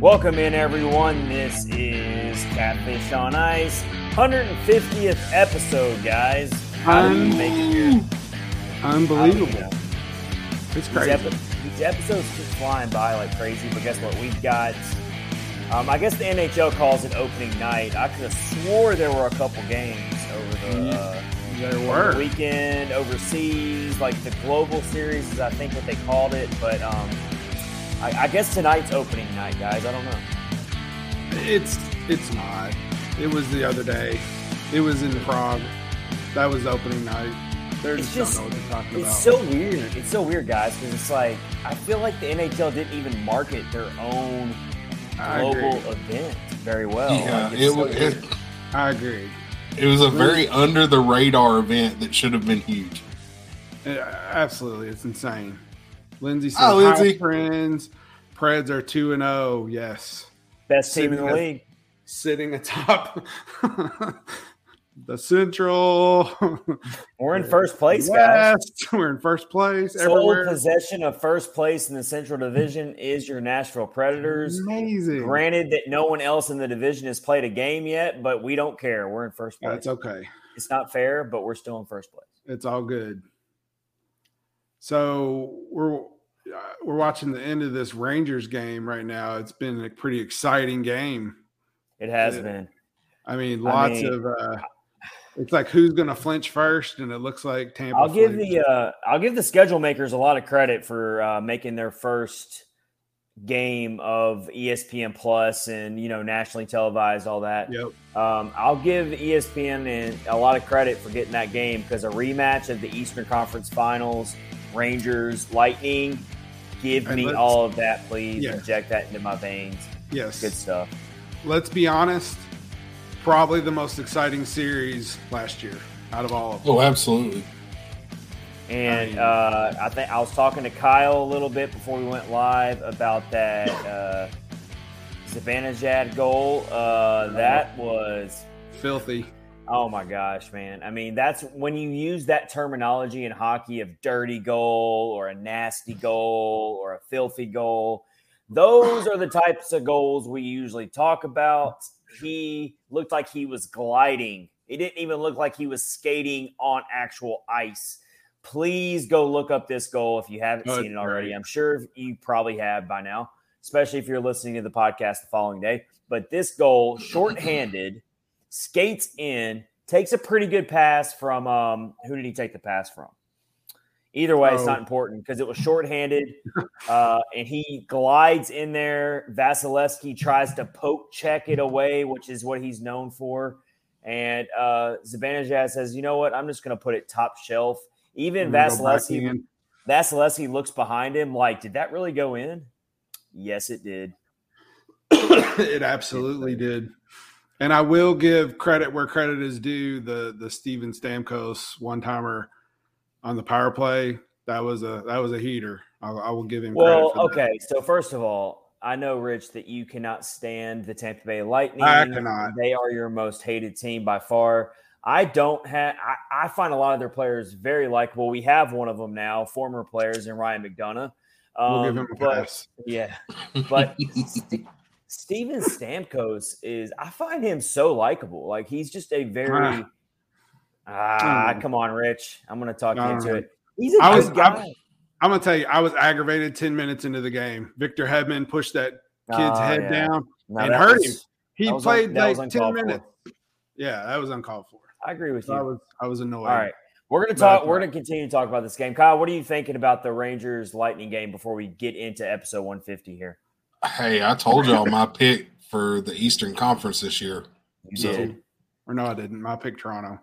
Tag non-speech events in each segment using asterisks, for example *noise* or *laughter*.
Welcome in, everyone. This is Catfish on Ice, 150th episode, guys. How you make it here? Unbelievable. It's These, crazy. epi- these episodes just flying by like crazy, but guess what? We've got, um, I guess the NHL calls it opening night. I could have swore there were a couple games over the, uh, there were. the weekend, overseas, like the global series is, I think, what they called it. But um, I, I guess tonight's opening night, guys. I don't know. It's it's not. It was the other day. It was in Prague. That was opening night. They It's just, just- don't know what they're talking It's about. so weird. It's so weird, guys, because it's like I feel like the NHL didn't even market their own I global agree. event very well. yeah, Like, it's it, so it, I agree. it was a very under the radar event that should have been huge. Absolutely, it's insane. Lindsay says, oh, Hi, Lindsay. "Hi, friends. Preds are two and zero. Yes, best team in the Sitting at- league. sitting atop *laughs* the Central. We're in first place, guys. We're in first place Sole everywhere. possession of first place in the Central Division is your Nashville Predators. Amazing. Granted that no one else in the division has played a game yet, but we don't care. We're in first place. That's okay. It's not fair, but we're still in first place. It's all good. So we're uh, we're watching the end of this Rangers game right now. It's been a pretty exciting game. It has Yeah. been. I mean, I lots mean- of. Uh, it's like who's going to flinch first, and it looks like Tampa. I'll give flinched. the uh, I'll give the schedule makers a lot of credit for uh, making their first game of ESPN Plus and you know nationally televised all that. Yep. Um, I'll give ESPN and a lot of credit for getting that game because a rematch of the Eastern Conference Finals, Rangers, Lightning. Give And me all of that, please. Yeah. Inject that into my veins. Yes. Good stuff. Let's be honest. Probably the most exciting series last year out of all of them. Oh, absolutely. And I mean- uh, I think I was talking to Kyle a little bit before we went live about that uh, Zibanejad goal. Uh, that was Filthy. Oh my gosh, man! I mean, that's when you use that terminology in hockey of dirty goal or a nasty goal or a filthy goal. Those are the types of goals we usually talk about. He looked like he was gliding. It didn't even look like he was skating on actual ice please go look up this goal if you haven't Oh, seen it already. great. I'm sure you probably have by now, especially if you're listening to the podcast the following day. But this goal, shorthanded, skates in, takes a pretty good pass from um, who did he take the pass from? Either way, it's Oh. not important because it was shorthanded, *laughs* uh, and he glides in there. Vasilevsky tries to poke check it away, which is what he's known for. And uh, Zibanejad says, "You know what? I'm just going to put it top shelf." Even I'm gonna go back Vasilevsky. Vasilevsky looks behind him like, "Did that really go in?" Yes, it did. *coughs* it absolutely did. And I will give credit where credit is due. The the Steven Stamkos one timer on the power play that was a that was a heater. I, I will give him. Well, credit for that. okay. So first of all, I know Rich that you cannot stand the Tampa Bay Lightning. I cannot. They are your most hated team by far. I don't have. I, I find a lot of their players very likable. We have one of them now, former players in Ryan McDonagh. We'll give Um, him a but- pass. Yeah, but St- *laughs* Steven Stamkos is. I find him so likable. Like he's just a very. Ah, know. come on, Rich. I'm going to talk into it. He's a I was- guy. I'm- I'm gonna tell you, I was aggravated ten minutes into the game. Victor Hedman pushed that kid's Oh, head yeah. down. No, and hurt was- He played un- like ten uncalled for. minutes. Yeah, that was uncalled for. I agree with you. I was I was annoyed. All right. We're gonna talk. We're gonna continue to talk about this game. Kyle, what are you thinking about the Rangers Lightning game before we get into episode 150 here? Hey, I told y'all my pick for the Eastern Conference this year. You So- did. Or no, I didn't. I picked Toronto.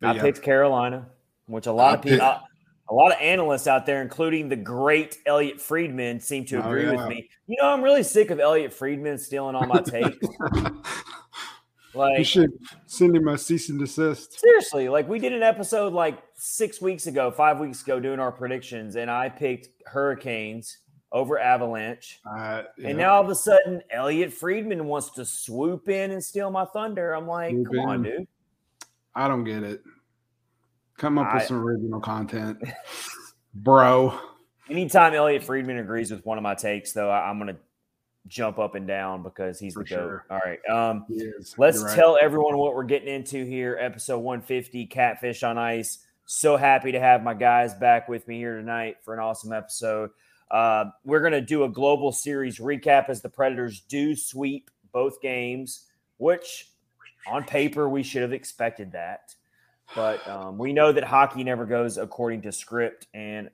But I yeah. picked Carolina, which a lot I of people, picked- a lot of analysts out there, including the great Elliotte Friedman, seem to Oh, agree yeah. with me. You know, I'm really sick of Elliotte Friedman stealing all my takes. *laughs* you like should send him a cease and desist. seriously, like we did an episode like six weeks ago, five weeks ago, doing our predictions, and I picked Hurricanes over Avalanche. Uh, yeah. And now all of a sudden, Elliotte Friedman wants to swoop in and steal my thunder. I'm like, Swoop come on, dude. I don't get it. Come up with some original content, bro. Anytime Elliotte Friedman agrees with one of my takes, though, I, I'm gonna jump up and down because he's For the goat. All right. Um, Let's right. tell everyone what we're getting into here. Episode 150, Catfish on Ice. So happy to have my guys back with me here tonight for an awesome episode. Uh, we're going to do a global series recap as the Predators do sweep both games, which on paper we should have expected that. But um, we know that hockey never goes according to script. And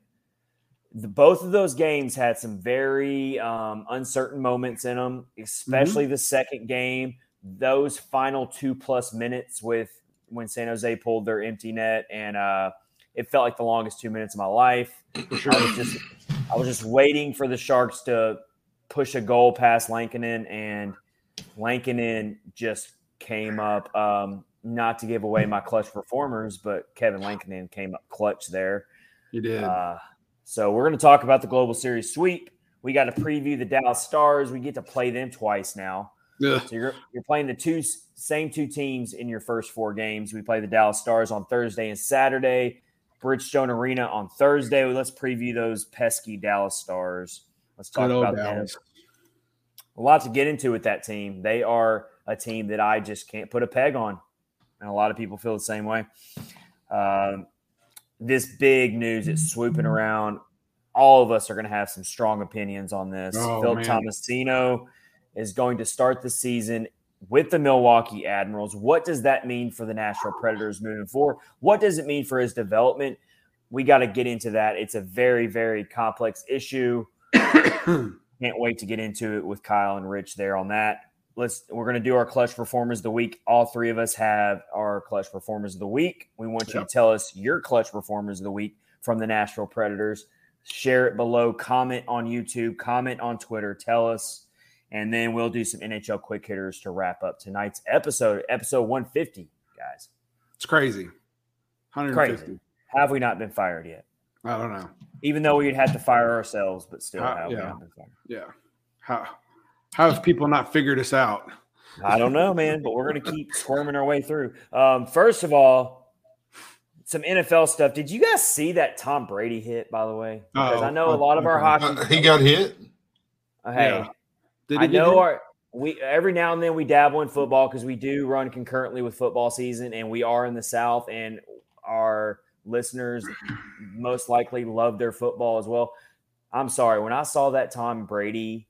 the, both of those games had some very um, uncertain moments in them, especially the second game. Those final two plus minutes with when San Jose pulled their empty net, and uh, it felt like the longest two minutes of my life. I was just, I was just waiting for the Sharks to push a goal past Lankinen, and Lankinen just came up. Um, not to give away my clutch performers, but Kevin Lankinen came up clutch there. You did. Uh, so we're going to talk about the Global Series sweep. We got to preview the Dallas Stars. We get to play them twice now. Ugh. So you're you're playing the two same two teams in your first four games. We play the Dallas Stars on Thursday and Saturday. Bridgestone Arena on Thursday. Let's preview those pesky Dallas Stars. Let's talk old about them. Dallas. A lot to get into with that team. They are a team that I just can't put a peg on, and a lot of people feel the same way. Um, this big news is swooping around. All of us are going to have some strong opinions on this. Oh, Phil man. Tomasino is going to start the season with the Milwaukee Admirals. What does that mean for the Nashville Predators moving forward? What does it mean for his development? We got to get into that. It's a very, very complex issue. *coughs* Can't wait to get into it with Kyle and Rich there on that. Let's we're gonna do our clutch performers of the week. All three of us have our clutch performers of the week. We want you Yep. to tell us your clutch performers of the week from the Nashville Predators. Share it below, comment on YouTube, comment on Twitter, tell us, and then we'll do some NHL quick hitters to wrap up tonight's episode, episode 150, guys. It's crazy. 150. Crazy. Have we not been fired yet? I don't know. Even though we'd have to fire ourselves, but still, Uh, have we yeah. not been fired? Yeah. How how have people not figured us out? I don't know, man, but we're going to keep squirming our way through. Um, first of all, some NFL stuff. Did you guys see that Tom Brady hit, by the way? Because Uh-oh. I know a lot of our Okay. hockey. Uh, he got hit. Uh, hey, Yeah. Did I know our we every now and then we dabble in football because we do run concurrently with football season, and we are in the South, and our listeners most likely love their football as well. I'm sorry when I saw that Tom Brady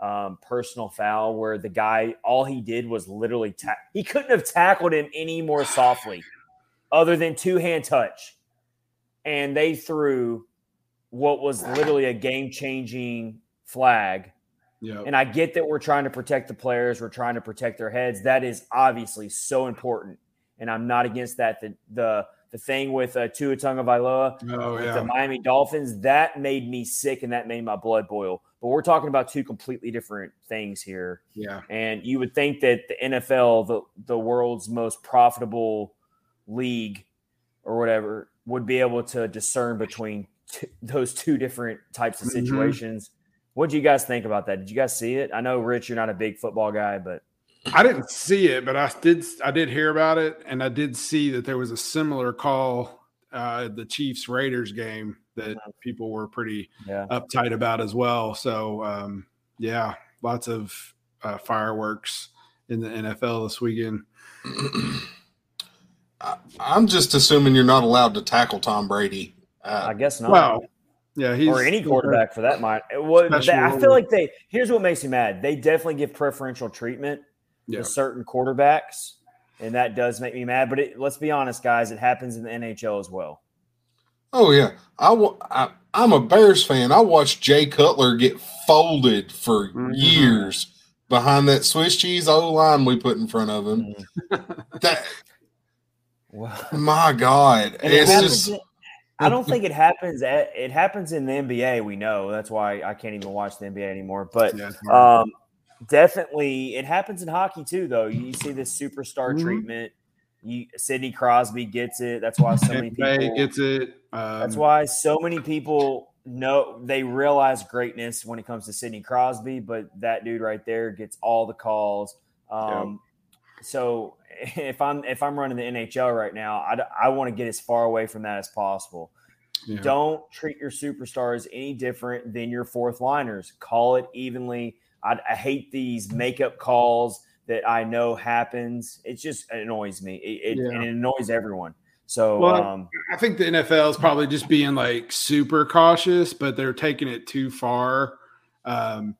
um, personal foul where the guy all he did was literally ta- he couldn't have tackled him any more softly, other than two hand touch, and they threw what was literally a game changing flag. Yeah. And I get that we're trying to protect the players, we're trying to protect their heads. That is obviously so important, and I'm not against that. The the the thing with uh, Tua Tagovailoa Oh with yeah. the Miami Dolphins that made me sick and that made my blood boil. But we're talking about two completely different things here. Yeah. And you would think that the NFL, the the world's most profitable league or whatever, would be able to discern between t- those two different types of Mhm. situations. What do you guys think about that? Did you guys see it? I know Rich, you're not a big football guy, but I didn't see it, but I did. I did hear about it, and I did see that there was a similar call uh, at the Chiefs Raiders game that people were pretty yeah, uptight about as well. So um, yeah, lots of uh, fireworks in the NFL this weekend. *clears throat* I- I'm just assuming you're not allowed to tackle Tom Brady. I Uh, guess not. Wow. Yeah, he's or any quarterback for that matter. It was- I feel like they. Here's what makes me mad. They definitely give preferential treatment Yeah. to certain quarterbacks, and that does make me mad. But it, let's be honest, guys. It happens in the NHL as well. oh yeah, I, I I'm a Bears fan. I watched Jay Cutler get folded for Mhm. years behind that Swiss cheese O line we put in front of him. That Well, my God, and it's happens just in- I don't think it happens. At, it happens in the NBA. We know that's why I can't even watch the NBA anymore. But Yeah, um, definitely, it happens in hockey too. Though you see this superstar Mhm. treatment. You Sidney Crosby gets it. That's why so many people gets it. Um, That's why so many people know they realize greatness when it comes to Sidney Crosby, but that dude right there gets all the calls. Um, So if I'm if I'm running the NHL right now, I, I want to get as far away from that as possible. yeah. Don't treat your superstars any different than your fourth liners. Call it evenly. I, I hate these makeup calls that I know happens. It just annoys me. It, it Yeah. and it annoys everyone. So Well, um, I think the NFL is probably just being like super cautious, but they're taking it too far. Um,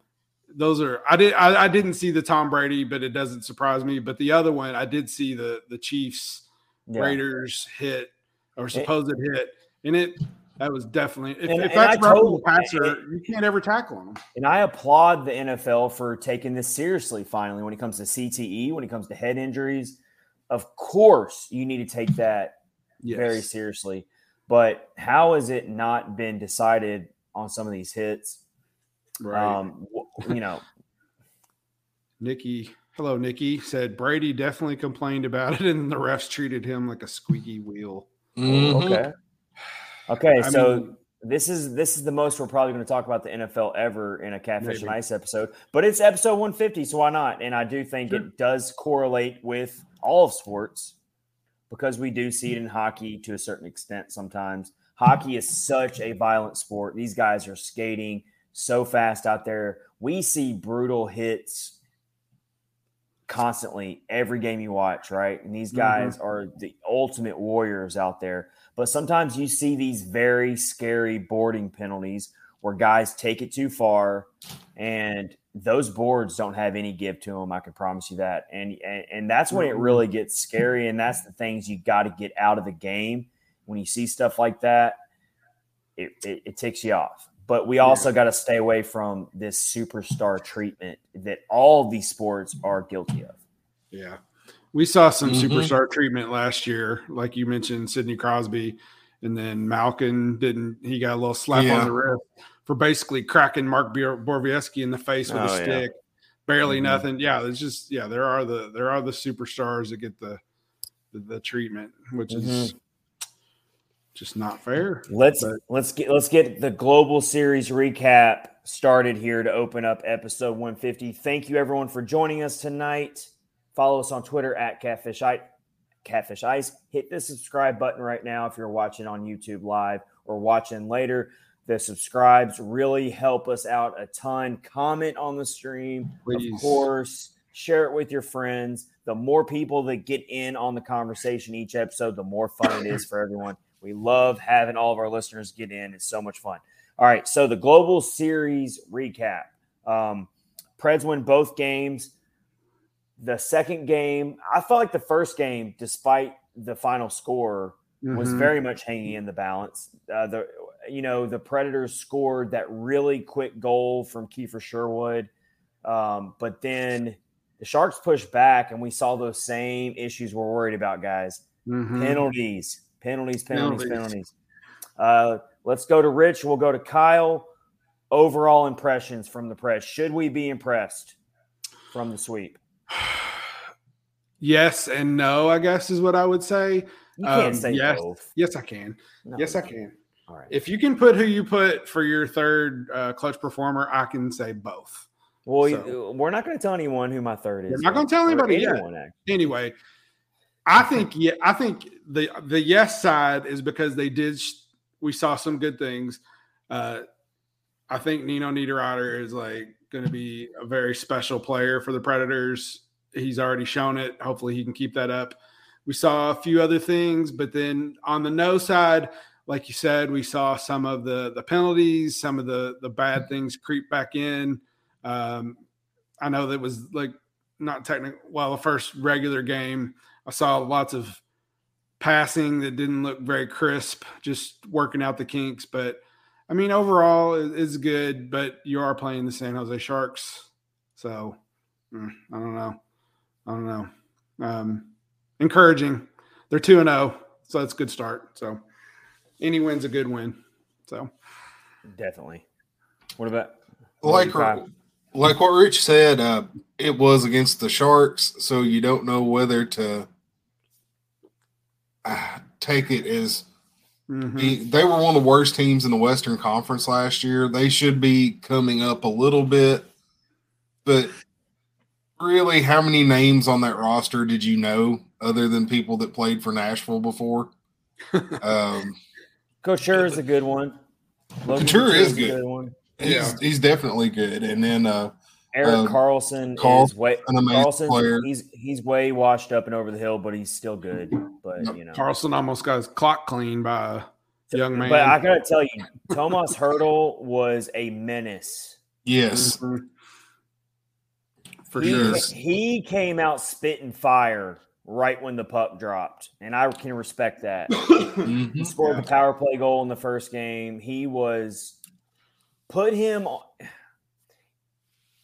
those are I did I, I didn't see the Tom Brady, but it doesn't surprise me. But the other one, I did see the the Chiefs yeah. Raiders hit or supposed hit, and it that was definitely if, And- if and that's roughing the passer, you can't ever tackle them. And I applaud the NFL for taking this seriously finally when it comes to CTE, when it comes to head injuries. Of course, you need to take that Yes. very seriously. But how has it not been decided on some of these hits? right. Um, you know, *laughs* Nikki, hello, Nikki said Brady definitely complained about it, and the refs treated him like a squeaky wheel. Mhm. okay. Okay, I so mean- this is this is the most we're probably going to talk about the NFL ever in a Catfish and Ice episode, but it's episode 150, so why not? And I do think it does correlate with all of sports because we do see it in hockey to a certain extent sometimes. Hockey is such a violent sport. These guys are skating so fast out there. We see brutal hits constantly every game you watch, right? And these mm-hmm. guys are the ultimate warriors out there. But sometimes you see these very scary boarding penalties where guys take it too far and those boards don't have any give to them. I can promise you that. And and, and that's when it mm-hmm. really gets scary. And that's the things you got to get out of the game. When you see stuff like that, it, it, it ticks you off. But we also got to stay away from this superstar treatment that all of these sports are guilty of. Yeah. We saw some Mhm. superstar treatment last year, like you mentioned, Sidney Crosby, and then Malkin didn't. He got a little slap Yeah. on the wrist for basically cracking Mark Bor- Borowiecki in the face with Oh, a yeah. stick. Barely Mhm. nothing. Yeah, it's just yeah. There are the there are the superstars that get the the, the treatment, which is just not fair. Let's But- let's get let's get the global series recap started here to open up episode 150. Thank you everyone for joining us tonight. Follow us on Twitter at Catfish Ice. Catfish Ice. Hit the subscribe button right now if you're watching on YouTube live or watching later. The subscribes really help us out a ton. Comment on the stream, Please. of course. Share it with your friends. The more people that get in on the conversation each episode, the more fun it is for everyone. We love having all of our listeners get in. It's so much fun. All right. So the global series recap. Um, Preds win both games. The second game, I felt like the first game, despite the final score, was Mhm. very much hanging in the balance. Uh, the you know the Predators scored that really quick goal from Kiefer Sherwood, um, but then the Sharks pushed back, and we saw those same issues we're worried about, guys. Mhm. Penalties, penalties, penalties, Penalties. Uh, let's go to Rich. We'll go to Kyle. Overall impressions from the press. Should we be impressed from the sweep? *sighs* Yes and no, I guess is what I would say. You can't Um, say yes. both. Yes, I can. No. Yes, I can. All right. If you can put who you put for your third uh, clutch performer, I can say both. Well, So- we're not going to tell anyone who my third is. We're not gonna tell or anybody yet. actually. Anyway, I think yeah, I think the the yes side is because they did. sh- We saw some good things. Uh, I think Nino Niederreiter is like going to be a very special player for the Predators. He's already shown it. Hopefully, he can keep that up. We saw a few other things, but then on the no side, like you said, we saw some of the the penalties, some of the the bad things creep back in. Um, I know that was like not technical. Well, the first regular game, I saw lots of passing that didn't look very crisp, just working out the kinks. But I mean, overall, it's good. But you are playing the San Jose Sharks, so mm, I don't know. I don't know. Um, encouraging. They're two and zero, so that's a good start. So any win's a good win. So Definitely. What about Like like what Rich said, uh, it was against the Sharks, so you don't know whether to *sighs* take it as mhm. He- they were one of the worst teams in the Western Conference last year. They should be coming up a little bit, but really, how many names on that roster did you know other than people that played for Nashville before? *laughs* um, Couture is a good one. Logan Couture is a good. one. he's Yeah. he's definitely good. And then uh, Erik Um, Karlsson Carl- is way an amazing Karlsson's player. he's he's way washed up and over the hill, but he's still good. But you know, Karlsson almost got his clock cleaned by a young man. but I gotta tell you, Tomas Hertl was a menace. Yes. Mhm. For he, sure. He came out spitting fire right when the puck dropped, and I can respect that. He Mhm. scored the power play goal in the first game. He was put him. on-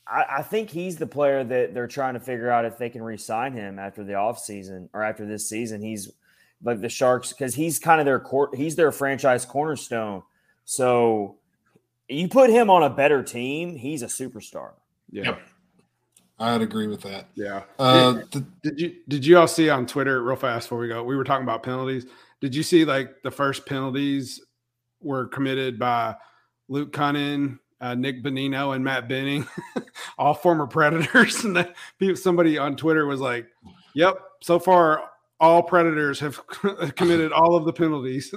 I, I think he's the player that they're trying to figure out if they can re-sign him after the offseason or after this season. He's like the Sharks because he's kind of their court. He's their franchise cornerstone. So you put him on a better team, he's a superstar. Yeah. Yep. I'd agree with that. Yeah. Uh, th- Did you did you all see on Twitter real fast before we go? We were talking about penalties. Did you see like the first penalties were committed by Luke Kunin, uh, Nick Bonino and Matt Benning, *laughs* all former Predators? *laughs* And then people, somebody on Twitter was like, "Yep, so far all Predators have *laughs* committed all of the penalties."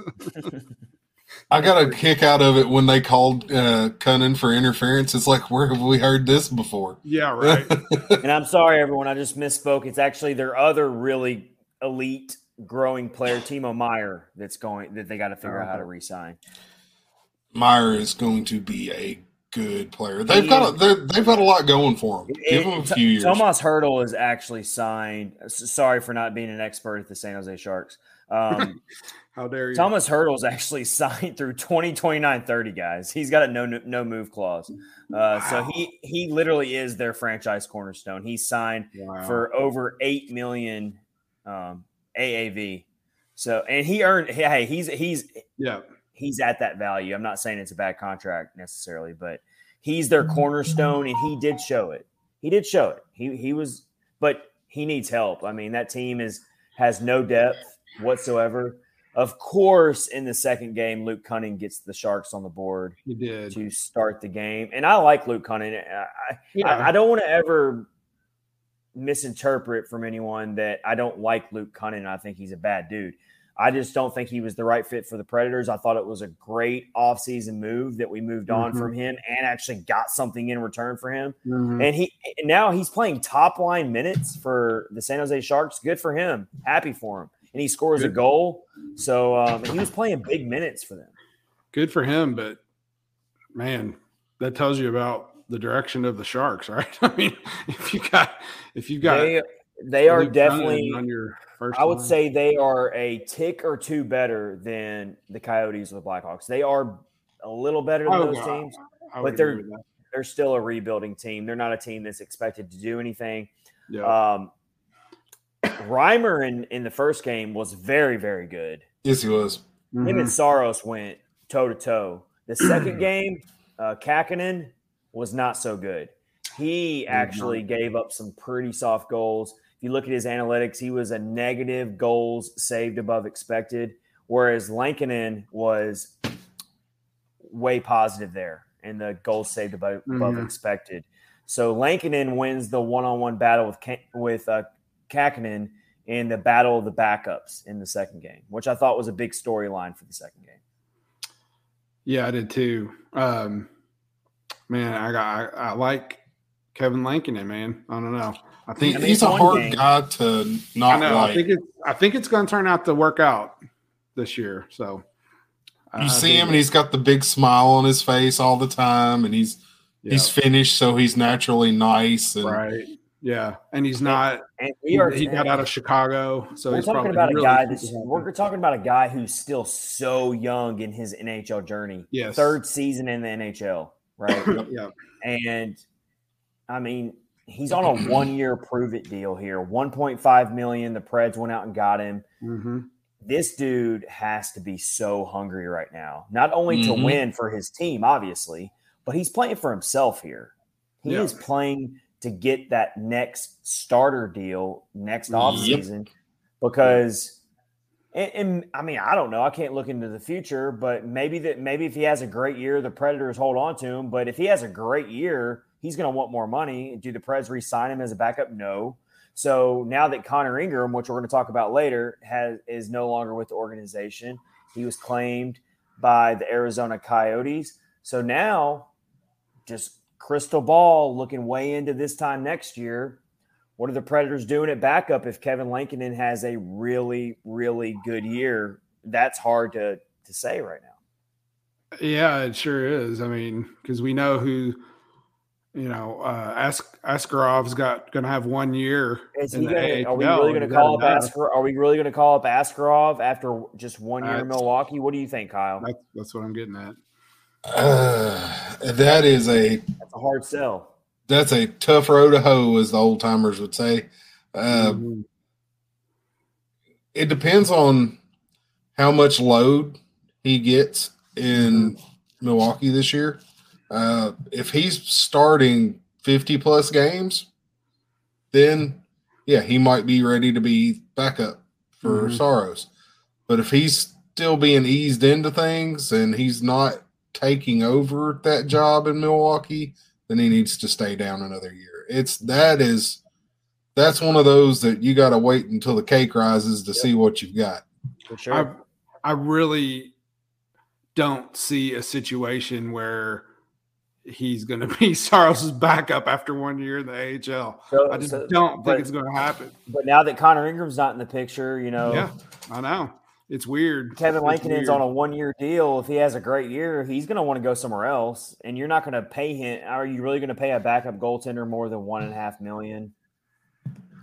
I got a kick out of it when they called uh, Kunin for interference. It's like, where have we heard this before? yeah, right. And I'm sorry, everyone. I just misspoke. It's actually their other really elite growing player, Timo Meier, that's going that they got to figure out how to re-sign. Meier is going to be a good player. They've got a, they're- they've got a lot going for them. Give them a It- few years. Tomas Hertl is actually signed. Sorry for not being an expert at the San Jose Sharks. Um, *laughs* How dare you? Thomas Hertl's actually *laughs* signed through 2029 30 guys. He's got a no no move clause. Uh, so he he literally is their franchise cornerstone. He's signed Wow. for over 8 million um, AAV. So and he earned hey, he's he's yeah, he's at that value. I'm not saying it's a bad contract necessarily, but he's their mm-hmm. cornerstone and he did show it. He did show it. He he was but he needs help. I mean, that team is has no depth whatsoever. Of course, in the second game, Luke Kunin gets the Sharks on the board you did. to start the game. And I like Luke Kunin. I, I- Yeah. I, I don't want to ever misinterpret from anyone that I don't like Luke Kunin. I think he's a bad dude. I just don't think he was the right fit for the Predators. I thought it was a great offseason move that we moved on Mhm. from him and actually got something in return for him. Mhm. And he now he's playing top line minutes for the San Jose Sharks. Good for him. Happy for him. And he scores a goal. So um, he was playing big minutes for them. Good for him, but man, that tells you about the direction of the Sharks, *laughs* right? I mean, if you got if you got They they are definitely on your first. I would line. say they are a tick or two better than the Coyotes or the Blackhawks. They are a little better than Oh, those God. teams. But they're- agree with that. They're still a rebuilding team. They're not a team that's expected to do anything. yeah. Um, Reimer in, in the first game was very, very good. yes, he was. Him and Mhm. Saros went toe to toe. The second *clears throat* game, uh, Kahkonen was not so good. He actually gave up some pretty soft goals. If you look at his analytics, he was a negative goals saved above expected, whereas Lankinen was way positive there and the goals saved above, above Mhm. expected. So Lankinen wins the one-on-one battle with Ka- with uh, Kahkonen in the battle of the backups in the second game, which I thought was a big storyline for the second game. Yeah, I did too. Um, man, I got I, I like Kevin Lankinen, man. I don't know. I think I mean, he's a hard game- guy to I not know. like. I think it's I think it's going to turn out to work out this year. So you I see him and he's got the big smile on his face all the time, and he's yeah, he's finished, so he's naturally nice. And right. Yeah, and he's not. And He, we are he got out of Chicago, so we're he's talking probably about a really guy that's we're talking about a guy who's still so young in his NHL journey. Yes. Third season in the NHL, right? *coughs* yeah, and I mean, he's on a *clears throat* one-year prove-it deal here. 1.5 million. The Preds went out and got him. hmm This dude has to be so hungry right now. Not only to Mhm. win for his team, obviously, but he's playing for himself here. He Yeah. is playing to get that next starter deal next Yep. offseason because and, and I mean, I don't know. I can't look into the future, but maybe that maybe if he has a great year, the Predators hold on to him. But if he has a great year, he's going to want more money. Do the Preds re-sign him as a backup? No. So now that Connor Ingram, which we're going to talk about later, has is no longer with the organization, he was claimed by the Arizona Coyotes. So now, just crystal ball looking way into this time next year. What are the Predators doing at backup if Kevin Lankinen has a really, really good year? That's hard to to say right now. Yeah, it sure is. I mean, because we know who, you know, uh, Ask Askarov's got going to have one year. Is he gonna, are we really going to call up Askarov? Are we really going to call up Askarov after just one year in Milwaukee? What do you think, Kyle? That's, that's what I'm getting at. Uh, that is a that's a hard sell. That's a tough road to hoe, as the old timers would say. Uh, mm-hmm. It depends on how much load he gets in Milwaukee this year. Uh, if he's starting 50 plus games, then yeah, he might be ready to be backup for mm-hmm. Saros. But if he's still being eased into things and he's not taking over that job in Milwaukee, then he needs to stay down another year. It's that is that's one of those that you got to wait until the cake rises to yep. see what you've got. For sure. I, I really don't see a situation where he's going *laughs* to be Saros's backup after one year in the AHL. So, I just so, don't but, think it's going to happen. But now that Connor Ingram's not in the picture, you know, yeah, I know it's weird. Kevin Lankinen's on a one year deal. If he has a great year, he's going to want to go somewhere else, and you're not going to pay him. Are you really going to pay a backup goaltender more than one and a half million?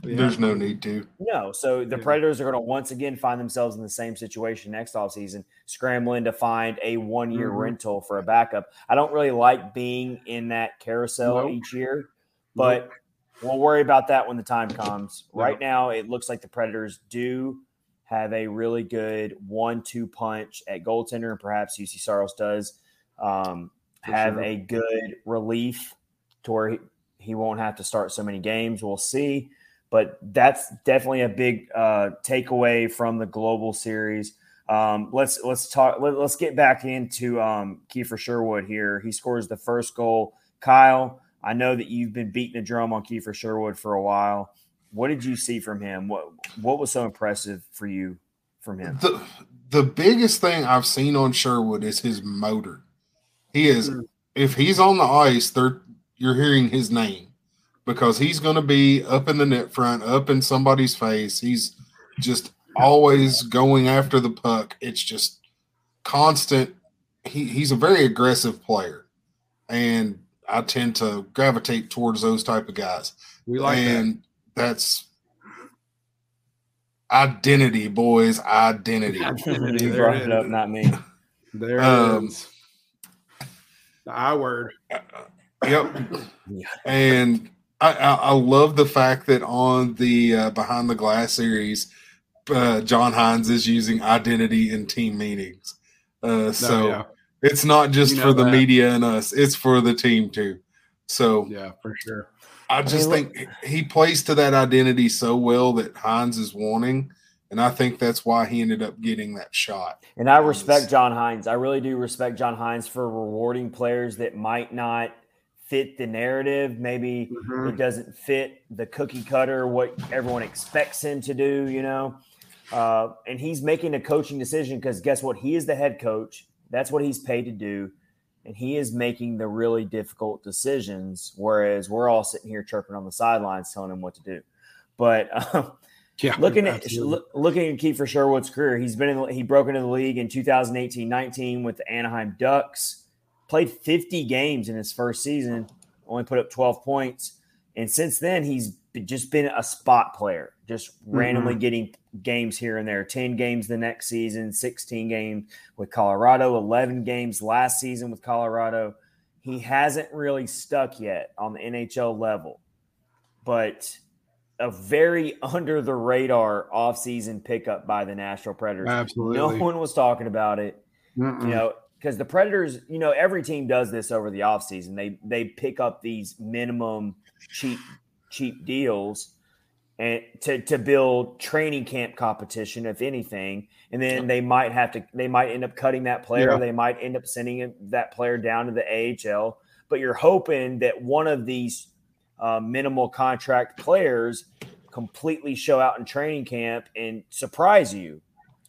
Yeah. There's no need to. No. So the yeah. Predators are going to once again find themselves in the same situation next offseason, scrambling to find a one year mm-hmm. rental for a backup. I don't really like being in that carousel nope. each year, but nope. we'll worry about that when the time comes. Nope. Right now, it looks like the Predators do have a really good one two punch at goaltender, and perhaps Juuse Saros does um, have sure. a good relief to where he, he won't have to start so many games. We'll see. But that's definitely a big uh, takeaway from the global series. Um, let's let's talk. Let, us get back into um, Kiefer Sherwood here. He scores the first goal. Kyle, I know that you've been beating a drum on Kiefer Sherwood for a while. What did you see from him? What what was so impressive for you from him? The the biggest thing I've seen on Sherwood is his motor. He is mm. if he's on the ice, they're you're hearing his name because he's going to be up in the net front, up in somebody's face. He's just always going after the puck. It's just constant. He, he's a very aggressive player, and I tend to gravitate towards those type of guys. We like and that. that's identity, boys. Identity. *laughs* identity. you brought it, it up, not me. There um, is. The I word. Uh, yep. *laughs* And I, I, love the fact that on the uh, Behind the Glass series, uh, John Hynes is using identity in team meetings. Uh, so yeah. it's not just you know for the that. media and us; it's for the team too. So yeah, for sure. I just I mean, think he plays to that identity so well that Hynes is wanting. And I think that's why he ended up getting that shot. And I respect John Hynes. I really do respect John Hynes for rewarding players that might not fit the narrative. Maybe mm-hmm. it doesn't fit the cookie cutter, what everyone expects him to do, you know? Uh, and he's making a coaching decision because guess what? He is the head coach. That's what he's paid to do. And he is making the really difficult decisions, whereas we're all sitting here chirping on the sidelines telling him what to do. But uh, *laughs* yeah, looking at looking at Kiefer Sherwood's career, he's been in, he broke into the league in 2018-19 with the Anaheim Ducks played 50 games in his first season, only put up 12 points. And since then, he's just been a spot player, just randomly mm-hmm. getting games here and there 10 games the next season, 16 games with Colorado, 11 games last season with Colorado. He hasn't really stuck yet on the NHL level, but a very *laughs* under the radar offseason pickup by the Nashville Predators. Absolutely. No one was talking about it. Mm-mm. You know, because the Predators, you know, every team does this over the offseason. They they pick up these minimum cheap cheap deals and to to build training camp competition, if anything. And then they might have to they might end up cutting that player. Yeah. They might end up sending that player down to the AHL. But you're hoping that one of these uh, minimal contract players completely show out in training camp and surprise you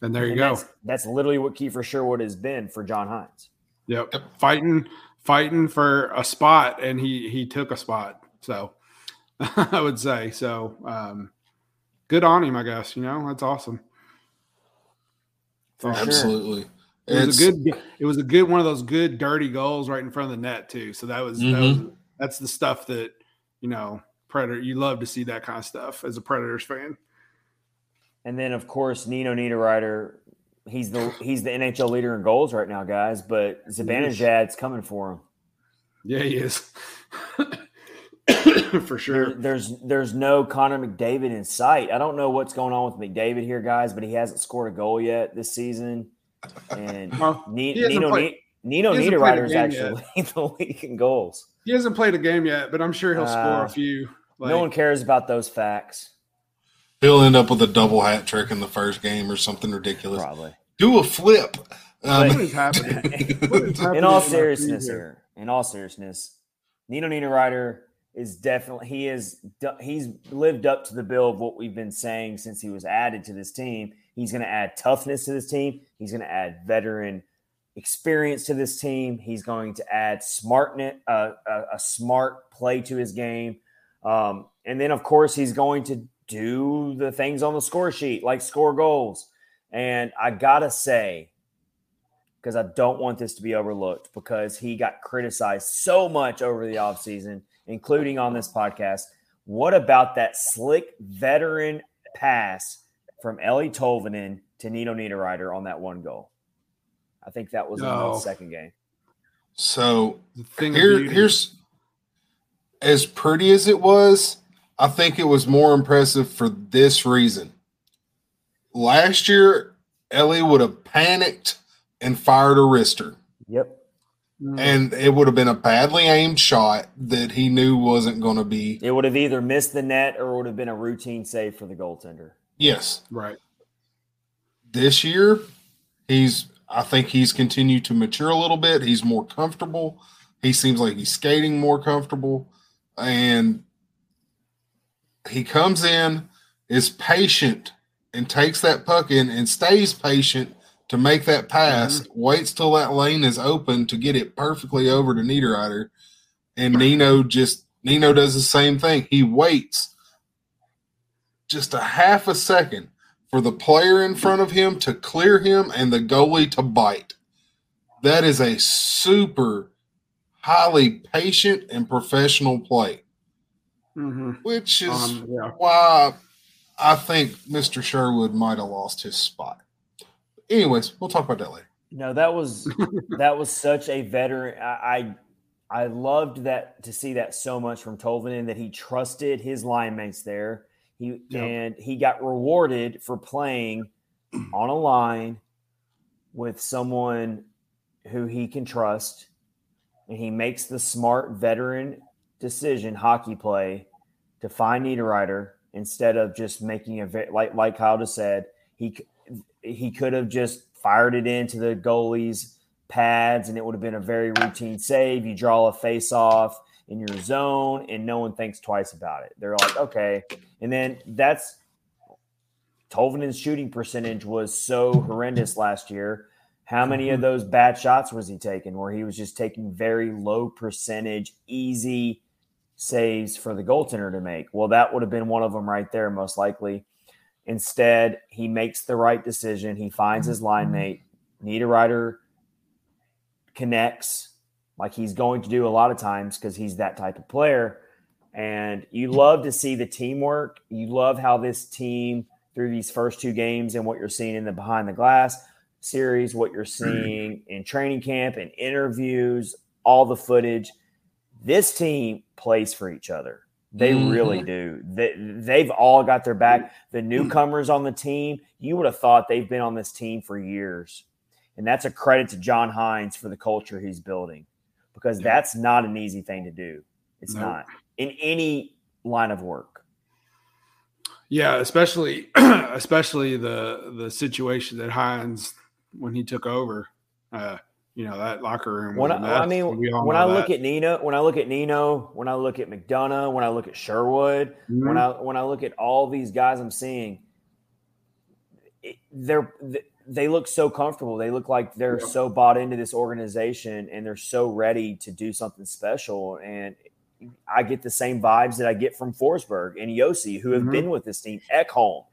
and there you and go. That's, that's, literally what Kiefer Sherwood has been for John Hynes. Yep. yep. Fighting fighting for a spot, and he he took a spot. So *laughs* I would say so. Um, good on him, I guess. You know, that's awesome. For sure. Absolutely. It was It's- a good. It was a good one of those good dirty goals right in front of the net too. So that was, that was that's the stuff that you know Predator. You love to see that kind of stuff as a Predators fan. And then of course Nino Niederreiter, he's the he's the NHL leader in goals right now, guys. But Zibanejad's coming for him. Yeah, he is *coughs* for There- sure. there's there's no Connor McDavid in sight. I don't know what's going on with McDavid here, guys, but he hasn't scored a goal yet this season. And Well, Nino played- Nino he hasn't played a Niederreiter is actually leading *laughs* the league in goals. he hasn't played a game yet, but I'm sure he'll score Uh, a few. Like, no one cares about those facts, He'll end up with a double hat trick in the first game or something ridiculous. probably. Do a flip. Um, what is happening? *laughs* What is happening in all seriousness team here, in all seriousness, Nino Niederreiter is definitely he is he's lived up to the bill of what we've been saying since he was added to this team. He's going to add toughness to this team. He's going to add veteran experience to this team. He's going to add smartness, uh, a, a smart play to his game, um, and then of course he's going to do the things on the score sheet like score goals. And I gotta say, because I don't want this to be overlooked because he got criticized so much over the offseason, including on this podcast. What about that slick veteran pass from Eeli Tolvanen to Nino Niederreiter on that one goal? I think that was in No. the oh. second game. so The thing here, here's as pretty as it was. I think it was more impressive for this reason. Last year, Eeli would have panicked and fired a wrister, Yep. Mm. and it would have been a badly aimed shot that he knew wasn't going to be. It would have either missed the net or would have been a routine save for the goaltender. Yes, right. this year, he's. I think he's continued to mature a little bit. He's more comfortable. He seems like he's skating more comfortable, and he comes in, is patient, and takes that puck in and stays patient to make that pass. Mm-hmm. Waits till that lane is open to get it perfectly over to Niederreiter, and Nino just Nino does the same thing. He waits just a half a second for the player in front of him to clear him and the goalie to bite. That is a super highly patient and professional play, hmm which is Um, yeah. why I think Mr. Sherwood might have lost his spot. Anyways, we'll talk about that later. No, that was *laughs* that was such a veteran. I, I I loved that to see that so much from Tolvanen that he trusted his line mates there. He Yep. and he got rewarded for playing *clears throat* on a line with someone who he can trust, and he makes the smart veteran decision hockey play to find Niederreiter instead of just making a like like Kyle just said he he could have just fired it into the goalie's pads and it would have been a very routine save. You draw a face off in your zone and no one thinks twice about it. They're like, okay. And then that's Tolvanen's shooting percentage was so horrendous last year. How many of mm-hmm. those bad shots was he taking where he was just taking very low percentage, easy saves for the goaltender to make? Well, that would have been one of them right there, most likely. Instead, he makes the right decision. He finds his mm-hmm. line mate. Niederreiter connects like he's going to do a lot of times because he's that type of player. And you love to see the teamwork. You love how this team, through these first two games and what you're seeing in the behind the glass series, what you're mm-hmm. seeing in training camp and interviews, all the footage, this team plays for each other. They Mhm. really do. They, they've all got their back. The newcomers on the team, you would have thought they've been on this team for years. And that's a credit to John Hynes for the culture he's building because Yeah. that's not an easy thing to do. It's Nope. not in any line of work. Yeah, especially *clears throat* especially the the situation that Hynes when he took over. Uh, you know that locker room. When I, I mean, and we all when I look that. at Nino, when I look at Nino, when I look at McDonagh, when I look at Sherwood, when Mhm. I when I look at all these guys I'm seeing, they're they look so comfortable. They look like they're yeah. so bought into this organization and they're so ready to do something special. And I get the same vibes that I get from Forsberg and Josi, who have mm-hmm. been with this team. Ekholm,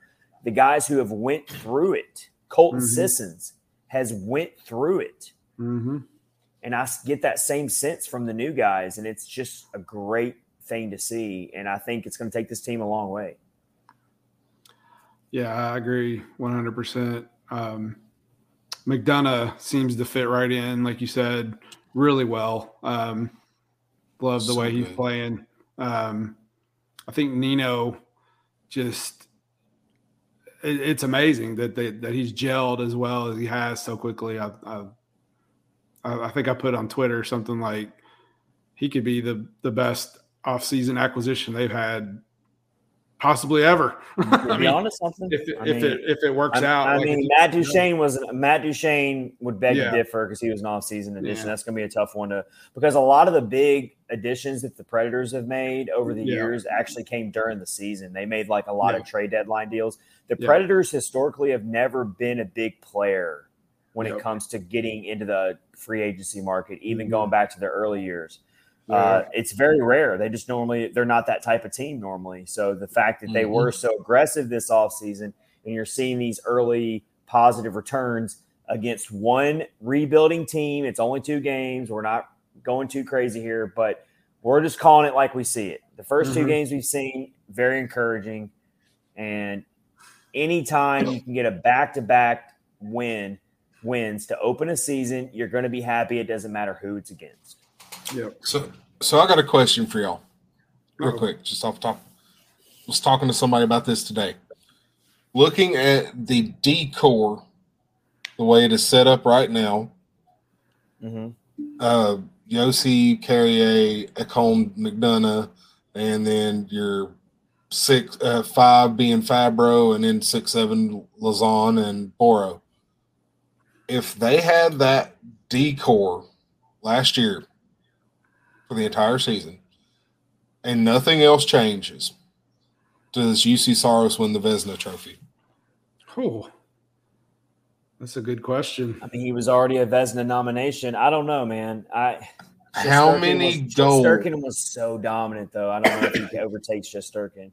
the guys who have went through it. Colton mm-hmm. Sissons has went through it. Mm-hmm. And I get that same sense from the new guys. And it's just a great thing to see. And I think it's going to take this team a long way. Yeah, I agree 100%. Um, McDonagh seems to fit right in, like you said, really well. Um, love the so way he's playing. Um, I think Nino just it, it's amazing that they, that he's gelled as well as he has so quickly. I, I, I think I put on Twitter something like he could be the the best offseason acquisition they've had possibly ever. *laughs* to be honest, something if it, if mean, it if it works I, out. I like mean, Matt Duchene was Matt Duchene would beg yeah. to differ because he was an off-season addition. Yeah. That's going to be a tough one to because a lot of the big additions that the Predators have made over the yeah. years actually came during the season. They made like a lot of trade deadline deals. The Predators historically have never been a big player when yep. it comes to getting into the free agency market, even mm-hmm. going back to their early years. Uh, it's very rare. They just normally they're not that type of team normally. So the fact that they mm-hmm. were so aggressive this offseason and you're seeing these early positive returns against one rebuilding team, it's only two games. We're not going too crazy here, but we're just calling it like we see it. The 1st mm-hmm. two games we've seen, very encouraging. And anytime you can get a back to back win wins to open a season, you're going to be happy. It doesn't matter who it's against. Yep. So, so I got a question for y'all, real quick, just off top. I was talking to somebody about this today. Looking at the D corps, the way it is set up right now, mm-hmm. uh, Josi, Carrier, Ekholm, McDonagh, and then your six, uh, five being Fabbro, and then six, seven, Lauzon and Boro. If they had that D corps last year, for the entire season and nothing else changes, does Juuse Saros win the Vezina Trophy? Oh, that's a good question. I mean, he was already a Vezina nomination. I don't know, man. I how many was, goals? Shesterkin was so dominant, though. I don't know if he overtakes Shesterkin.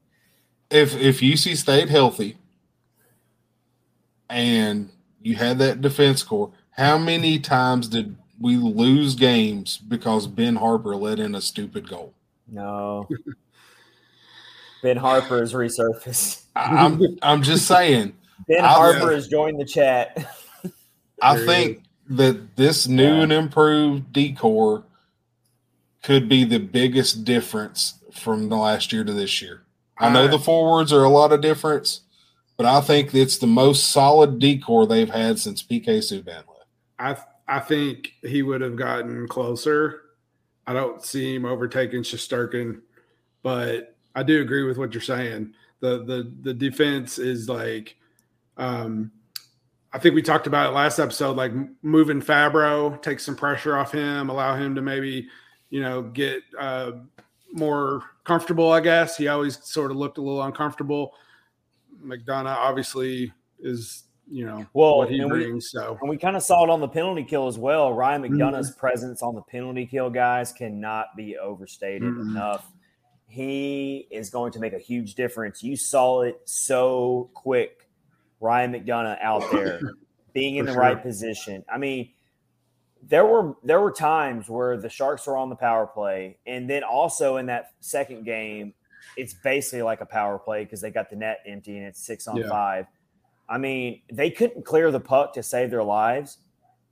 If if Juuse stayed healthy and you had that defense core, how many times did we lose games because Ben Harpur let in a stupid goal. No. *laughs* ben Harpur has resurfaced. I'm I'm just saying. *laughs* Ben I, Harpur has joined the chat. *laughs* I think that this new yeah. and improved D corps could be the biggest difference from the last year to this year. I know uh, the forwards are a lot of difference, but I think it's the most solid D corps they've had since PK Subban left. I I think he would have gotten closer. I don't see him overtaking Shesterkin, but I do agree with what you're saying. The the the defense is like um I think we talked about it last episode, like moving Fabbro, take some pressure off him, allow him to maybe, you know, get uh, more comfortable. I guess he always sort of looked a little uncomfortable. McDonagh obviously is you know well, what he brings. We, so and we kind of saw it on the penalty kill as well. Ryan McDonagh's mm-hmm. presence on the penalty kill, guys, cannot be overstated mm-hmm. enough. He is going to make a huge difference. You saw it so quick. Ryan McDonagh out *coughs* there being in the sure. right position. I mean, there were there were times where the Sharks were on the power play, and then also in that second game, it's basically like a power play because they got the net empty and it's six on yeah. five I mean, they couldn't clear the puck to save their lives,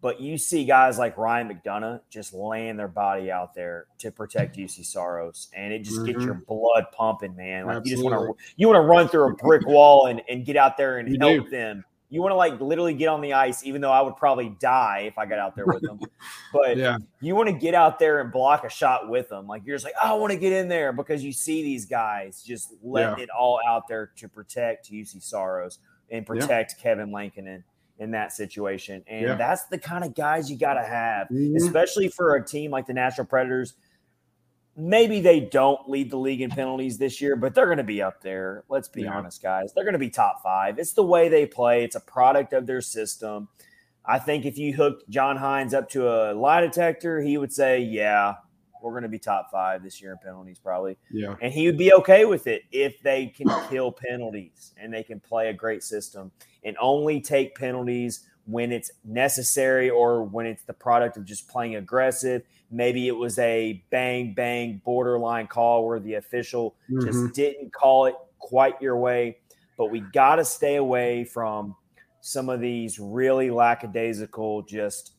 but you see guys like Ryan McDonagh just laying their body out there to protect Juuse Saros, and it just mm-hmm. gets your blood pumping, man. Like Absolutely. you just want to you want to run through a brick wall and, and get out there and you help do. them. You want to like literally get on the ice, even though I would probably die if I got out there with them. *laughs* But yeah. you want to get out there and block a shot with them. Like you're just like, oh, I want to get in there because you see these guys just letting yeah. it all out there to protect Juuse Saros and protect yeah. Kevin Lankinen in that situation. And that's the kind of guys you got to have, mm-hmm. especially for a team like the Nashville Predators. Maybe they don't lead the league in penalties this year, but they're going to be up there. Let's be Yeah. honest, guys. They're going to be top five. It's the way they play, it's a product of their system. I think if you hooked John Hynes up to a lie detector, he would say, Yeah, we're going to be top five this year in penalties, probably. Yeah. And he would be okay with it if they can kill penalties and they can play a great system and only take penalties when it's necessary or when it's the product of just playing aggressive. Maybe it was a bang, bang, borderline call where the official just Mhm. didn't call it quite your way. But we got to stay away from some of these really lackadaisical, just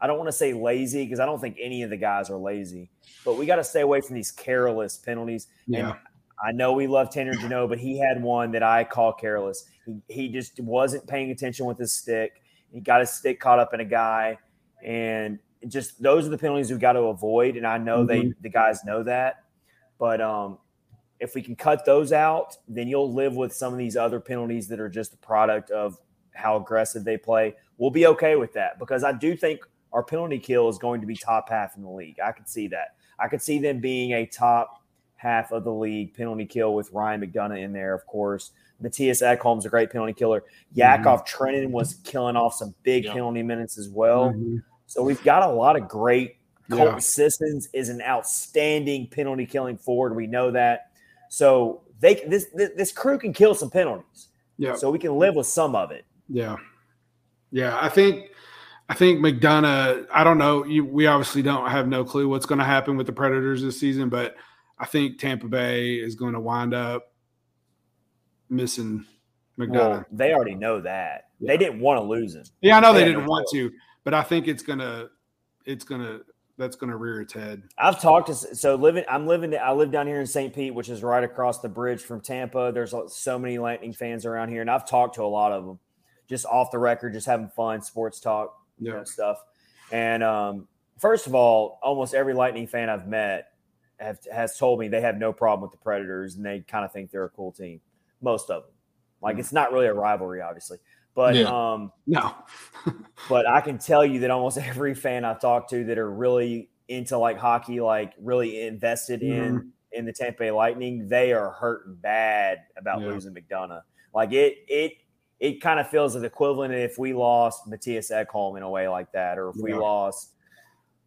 I don't want to say lazy because I don't think any of the guys are lazy, but we got to stay away from these careless penalties. Yeah. And I know we love Tanner Jeannot, but he had one that I call careless. He, he just wasn't paying attention with his stick. He got his stick caught up in a guy, and just those are the penalties we've got to avoid. And I know they the guys know that, but um, if we can cut those out, then you'll live with some of these other penalties that are just a product of how aggressive they play. We'll be okay with that because I do think our penalty kill is going to be top half in the league. I could see that. I could see them being a top half of the league penalty kill with Ryan McDonagh in there, of course. Mattias Ekholm's a great penalty killer. Yakov Trenin was killing off some big Yeah. penalty minutes as well. Mhm. So we've got a lot of great. Colton Yeah. Sissons is an outstanding penalty killing forward. We know that. So they this this, this crew can kill some penalties. Yeah. So we can live with some of it. Yeah. Yeah. I think I think McDonagh, I don't know. You, we obviously don't have no clue what's going to happen with the Predators this season, but I think Tampa Bay is going to wind up missing McDonagh. Well, they already know that. Yeah. They didn't want to lose him. yeah, I know they they didn't want to, but I think it's gonna it's gonna that's gonna rear its head. I've talked to so living. I'm living. I live down here in St. Pete, which is right across the bridge from Tampa. There's so many Lightning fans around here, and I've talked to a lot of them, just off the record, just having fun, sports talk, you know, stuff. And um, first of all, almost every Lightning fan I've met have, has told me they have no problem with the Predators, and they kind of think they're a cool team. Most of them, like it's not really a rivalry, obviously, but Yeah. um, No. *laughs* but I can tell you that almost *laughs* every fan I've talked to that are really into like hockey, like really invested in in the Tampa Bay Lightning, they are hurting bad about Yeah. losing McDonagh. Like it, it, it kind of feels the equivalent if we lost Mattias Ekholm in a way like that, or if we lost.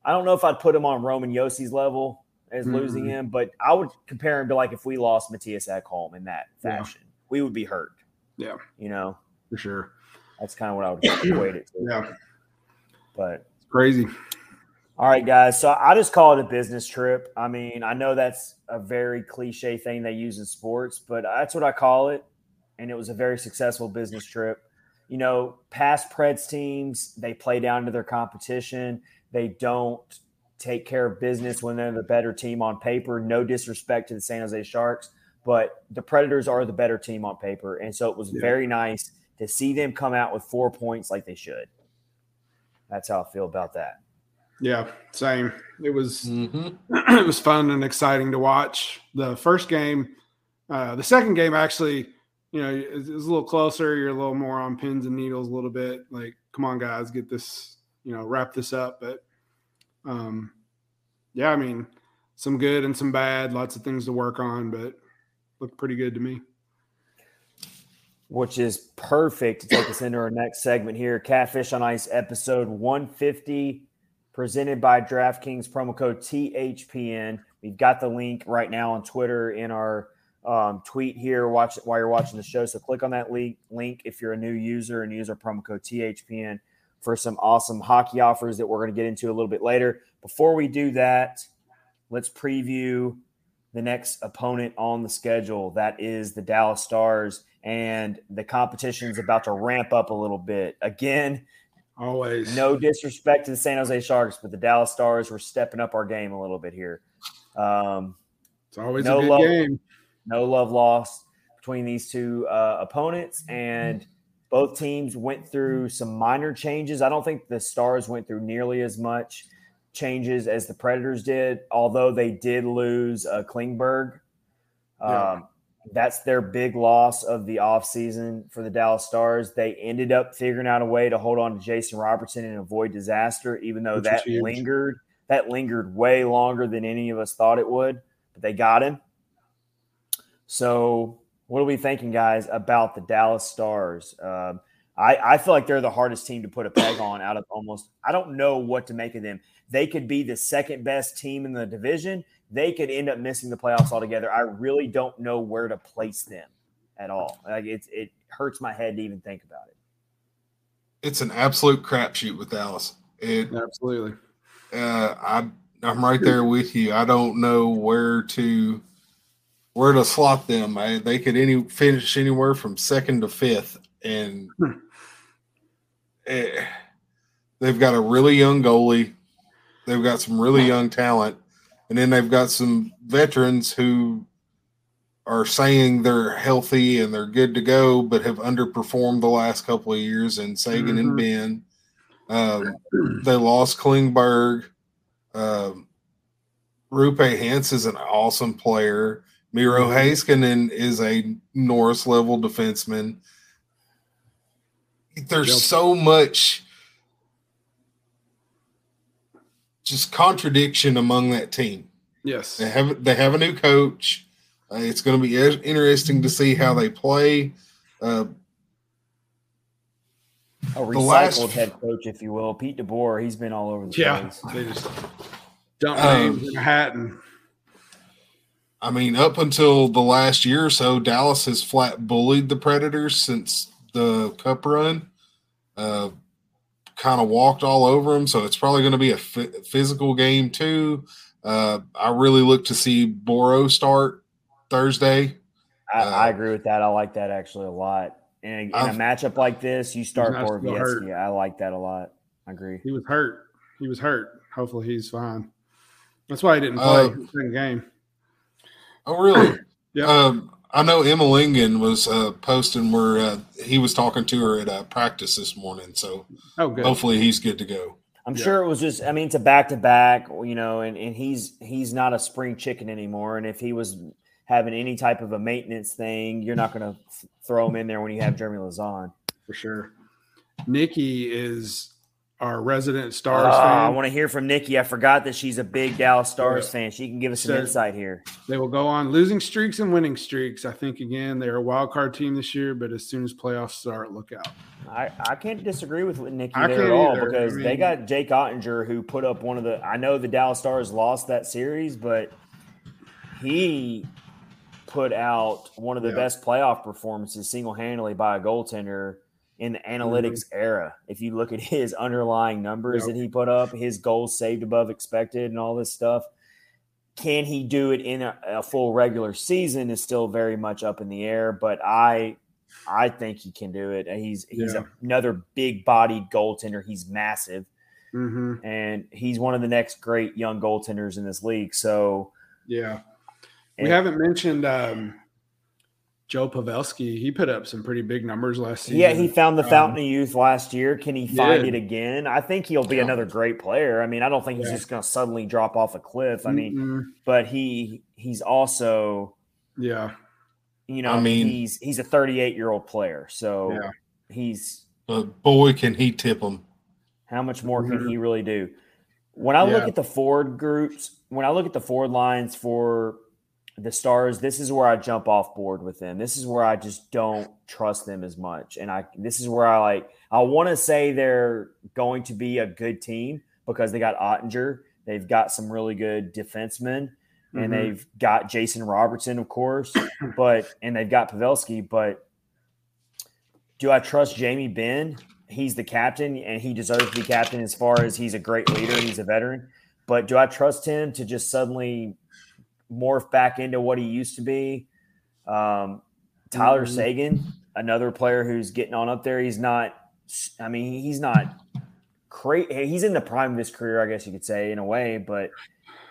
I don't know if I'd put him on Roman Josi's level as losing Mhm. him, but I would compare him to like if we lost Mattias Ekholm in that Yeah. fashion, we would be hurt. Yeah. you know, For sure. that's kind of what I would equate it to. *clears throat* Yeah. But It's crazy. All right, guys. So I just call it a business trip. I mean, I know that's a very cliche thing they use in sports, but that's what I call it. And it was a very successful business trip. You know, past Preds teams, they play down to their competition. They don't take care of business when they're the better team on paper. No disrespect to the San Jose Sharks, but the Predators are the better team on paper. And so it was Yeah. very nice to see them come out with four points like they should. That's how I feel about that. Yeah. Same. It was Mhm. *clears throat* it was fun and exciting to watch. The first game, uh, the second game actually, you know, it was a little closer. You're a little more on pins and needles a little bit. Like, come on, guys, get this, you know, wrap this up. But, um, yeah, I mean, some good and some bad. Lots of things to work on, but looked pretty good to me. which is perfect to take us into our next segment here Catfish on Ice, episode 150, presented by DraftKings, promo code THPN. We've got the link right now on Twitter in our um, tweet here watch, while you're watching the show. So click on that link, link if you're a new user and use our promo code THPN for some awesome hockey offers that we're going to get into a little bit later. Before we do that, let's preview the next opponent on the schedule. That is the Dallas Stars and the competition is about to ramp up a little bit. Again, Always. no disrespect to the San Jose Sharks, but the Dallas Stars were stepping up our game a little bit here. Um, It's always no a good love. game. no love lost between these two uh, opponents, and both teams went through some minor changes. I don't think the Stars went through nearly as much changes as the Predators did, although they did lose uh, Klingberg. Um, Yeah. That's their big loss of the offseason for the Dallas Stars. They ended up figuring out a way to hold on to Jason Robertson and avoid disaster, even though Which that lingered that lingered way longer than any of us thought it would, but they got him. So, what are we thinking, guys, about the Dallas Stars? Um, I, I feel like they're the hardest team to put a peg on out of almost. I don't know what to make of them. They could be the second best team in the division. They could end up missing the playoffs altogether. I really don't know where to place them at all. Like it's it hurts my head to even think about it. It's an absolute crapshoot with Dallas. It Absolutely. uh, I I'm right there with you. I don't know where to where to slot them. I, they could any finish anywhere from second to fifth, and Hmm. eh, they've got a really young goalie. They've got some really young talent, and then they've got some veterans who are saying they're healthy and they're good to go, but have underperformed the last couple of years. And Seguin Mhm. and Benn, um, *clears throat* they lost Klingberg. Um, Roope Hintz is an awesome player. Miro Mhm. Heiskanen is a Norris level defenseman. There's Yep. so much just contradiction among that team. Yes. They have they have a new coach. Uh, it's going to be interesting to see how they play. Uh, A recycled The last- head coach, if you will, Pete DeBoer. He's been all over the Yeah. place. They just dump Um, names in a hat and I mean, up until the last year or so, Dallas has flat bullied the Predators since the Cup run. Uh, kind of walked all over them, so it's probably going to be a f- physical game too. Uh, I really look to see Boro start Thursday. I, I Uh, agree with that. I like that actually a lot. And in a, in a I've- matchup like this, you start not still hurt. Borowiecki. I like that a lot. I agree. he was hurt. He was hurt. Hopefully he's fine. That's why he didn't play Uh, in the second game. Oh, really? *clears throat* Yeah. Um, I know Emma Lingan was uh, posting where uh, he was talking to her at uh, practice this morning, so Oh, good. hopefully he's good to go. I'm Yeah. sure it was just. I mean, it's a back to back, you know, and, and he's he's not a spring chicken anymore. And if he was having any type of a maintenance thing, you're not going to throw him in there when you have Jeremy Lauzon. for sure. Nikki is our resident Stars Ah, I want to hear from Nikki. I forgot that she's a big Dallas Stars Yeah. fan. She can give us some insight here. They will go on losing streaks and winning streaks. I think again they're a wild card team this year, but as soon as playoffs start, look out. I, I can't disagree with Nikki I there at all either. because I they got Jake Oettinger who put up one of the. I know the Dallas Stars lost that series, but he put out one of the Yeah. best playoff performances single handedly by a goaltender in the analytics era. If you look at his underlying numbers Yep. that he put up, his goals saved above expected, and all this stuff. Can he do it in a, a full regular season is still very much up in the air, but I I think he can do it. He's he's Yeah. another big bodied goaltender. He's massive hmm and he's one of the next great young goaltenders in this league. So Yeah. and- We haven't mentioned um, Joe Pavelski. He put up some pretty big numbers last season. yeah, he found the Um, fountain of youth last year. Can he find did. it again? I think he'll be Yeah. another great player. I mean, I don't think he's Yeah. just going to suddenly drop off a cliff. I mean, Mm-mm. but he he's also yeah, you know, I mean- he's he's a 38 year old player. So Yeah. he's But boy, can he tip them. How much more can he really do? When I look at the forward groups, when I look at the forward lines for the Stars, this is where I jump off board with them. This is where I just don't trust them as much. And I this is where I like I want to say they're going to be a good team because they got Oettinger, they've got some really good defensemen, and Mhm. they've got Jason Robertson, of course, but and they've got Pavelski, but do I trust Jamie Benn? He's the captain and he deserves to be captain as far as he's a great leader and he's a veteran. But do I trust him to just suddenly morph back into what he used to be? Um, Tyler Mhm. Seguin, another player who's getting on up there. He's not, I mean, he's not crazy. He's in the prime of his career, I guess you could say, in a way, but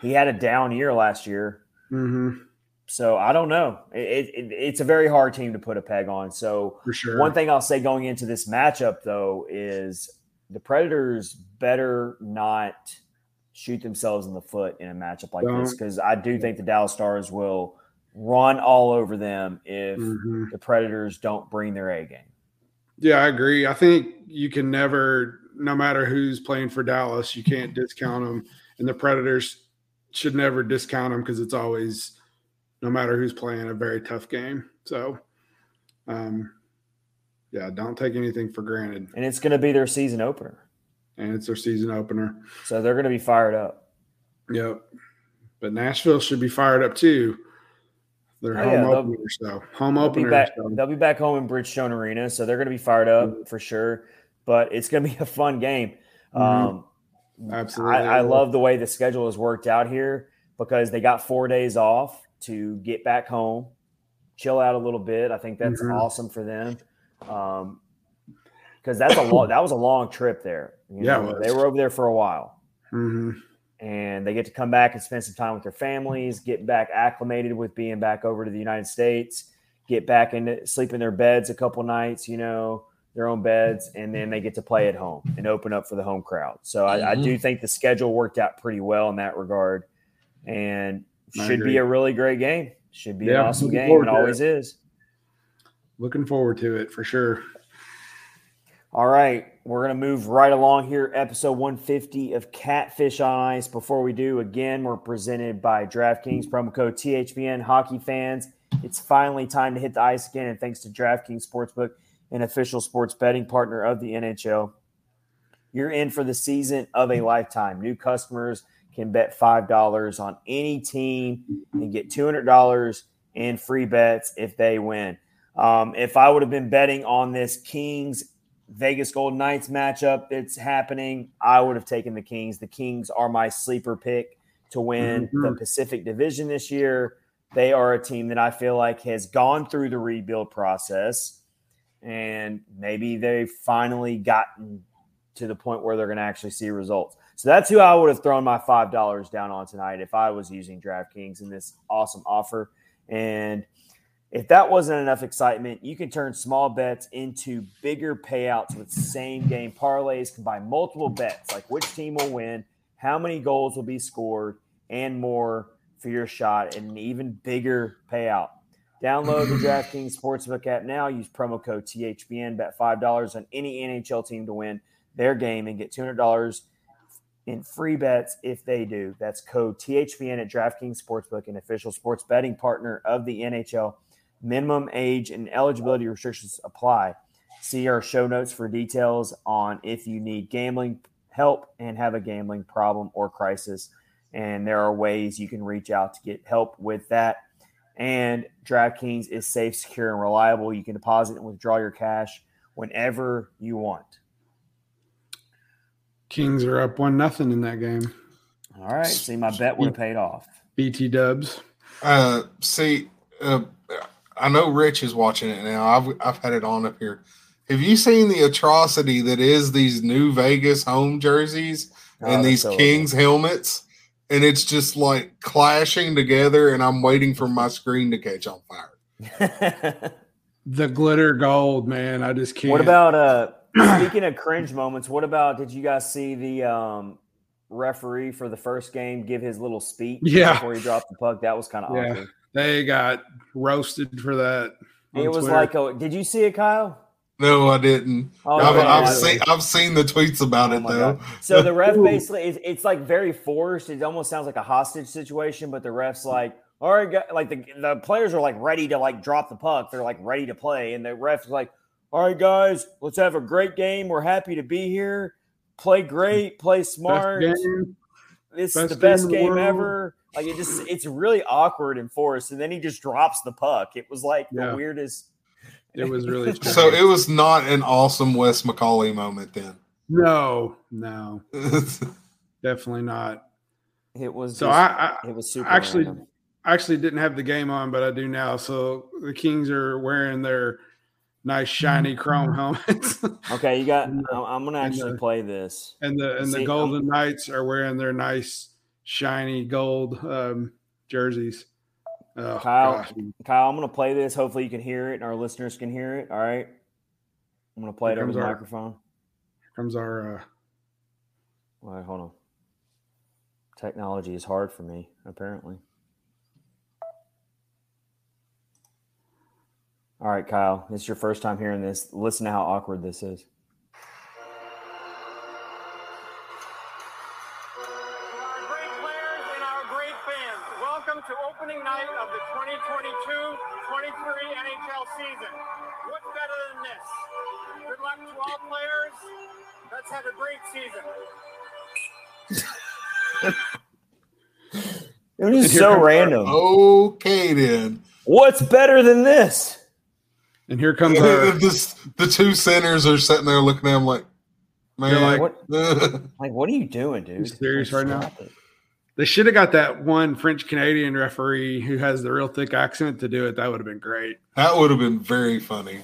he had a down year last year. Mhm. So I don't know. It, it, it's a very hard team to put a peg on. So for sure. one thing I'll say going into this matchup, though, is the Predators better not shoot themselves in the foot in a matchup like this Don't. because I do think the Dallas Stars will run all over them if Mhm. the Predators don't bring their A game. Yeah, I agree. I think you can never, no matter who's playing for Dallas, you can't discount them. and the Predators should never discount them because it's always, no matter who's playing, a very tough game. So, um, yeah, don't take anything for granted. And it's going to be their season opener. And it's their season opener. So they're going to be fired up. Yep. But Nashville should be fired up too. Their Oh, home yeah, opener, so home They'll be opener. back. so- They'll be back home in Bridgestone Arena, so they're going to be fired up for sure. But it's going to be a fun game. Mhm. Um, Absolutely. I, I love the way the schedule has worked out here because they got four days off to get back home, chill out a little bit. I think that's Mhm. awesome for them. Um, because that's a long that was a long trip there. You Yeah, it know, was. they were over there for a while. Mhm. and they get to come back and spend some time with their families, get back acclimated with being back over to the United States, get back and sleep in their beds a couple nights, you know, their own beds, and then they get to play at home and open up for the home crowd. So I, I Mm-hmm. do think the schedule worked out pretty well in that regard, and I should agree. be a really great game. Should be an awesome game. It it. always is. Looking forward to it for sure. All right, we're going to move right along here. Episode 150 of Catfish on Ice. Before we do, again, we're presented by DraftKings, promo code THPN. Hockey fans, it's finally time to hit the ice again. And thanks to DraftKings Sportsbook, an official sports betting partner of the NHL, you're in for the season of a lifetime. New customers can bet $5 on any team and get $200 in free bets if they win. Um, if I would have been betting on this Kings Vegas Golden Knights matchup that's happening, I would have taken the Kings. The Kings are my sleeper pick to win the Mhm. Pacific Division this year. They are a team that I feel like has gone through the rebuild process and maybe they've finally gotten to the point where they're going to actually see results. So that's who I would have thrown my $5 down on tonight if I was using DraftKings in this awesome offer. And if that wasn't enough excitement, you can turn small bets into bigger payouts with same game parlays. Combine multiple bets like which team will win, how many goals will be scored, and more for your shot at an even bigger payout. Download the DraftKings Sportsbook app now. Use promo code THPN. Bet $5 on any NHL team to win their game and get $200 in free bets if they do. That's code THPN at DraftKings Sportsbook, an official sports betting partner of the NHL. Minimum age and eligibility restrictions apply. See our show notes for details on if you need gambling help and have a gambling problem or crisis. And there are ways you can reach out to get help with that. And DraftKings is safe, secure, and reliable. You can deposit and withdraw your cash whenever you want. Kings are up one nothing in that game. All right. See, my bet would have paid off. BT Dubs. Uh, see, uh, I know Rich is watching it now. I've I've had it on up here. Have you seen the atrocity that is these new Vegas home jerseys Oh, and that's these so Kings helmets? And it's just like clashing together, and I'm waiting for my screen to catch on fire. *laughs* The glitter gold, man. I just can't. what about uh *clears throat* speaking of cringe moments, what about did you guys see the um referee for the first game give his little speech Yeah. before he dropped the puck? That was kind of Yeah. awkward. They got roasted for that? It was Twitter. like a, did you see it, Kyle? No, I didn't. Oh, I've, man. I've seen I've seen the tweets about Oh it though. God. So the ref *laughs* basically, it's, it's like very forced. It almost sounds like a hostage situation, but the ref's like, all right, guys, like the, the players are like ready to like drop the puck. They're like ready to play. And the ref's like, all right, guys, let's have a great game. We're happy to be here. Play great, play smart. game. This is the best in the game ever. Like it just, it's really awkward and forced. And then he just drops the puck. It was like Yeah. the weirdest. It was really *laughs* strange. So it was not an awesome Wes McCauley moment then. no, no, *laughs* definitely not. It was. So just- I, I it was super. actually random. I actually didn't have the game on, but I do now. So the Kings are wearing their nice shiny chrome *laughs* helmets, Okay, you got. I'm, I'm gonna actually the- play this. and the and See, the I'm- Golden Knights are wearing their nice shiny gold um, jerseys. Oh, Kyle, gosh. Kyle, I'm gonna play this. Hopefully, you can hear it, and our listeners can hear it. All right, I'm gonna play it over the our- microphone. Here comes our. Uh, right, hold on. Technology is hard for me, apparently. All right, Kyle, this is your first time hearing this. Listen to how awkward this is. To opening night of the 2022-23 NHL season. What's better than this? Good luck to all players. Let's have a great season. *laughs* It was here so comes random. Okay, then. What's better than this? And here comes our *laughs* This, the two centers are sitting there looking at him like, man, like, What? *laughs* Like, what are you doing, dude? serious Like, right now? it. They should have got that one French Canadian referee who has the real thick accent to do it. That would have been great. that would have been very funny.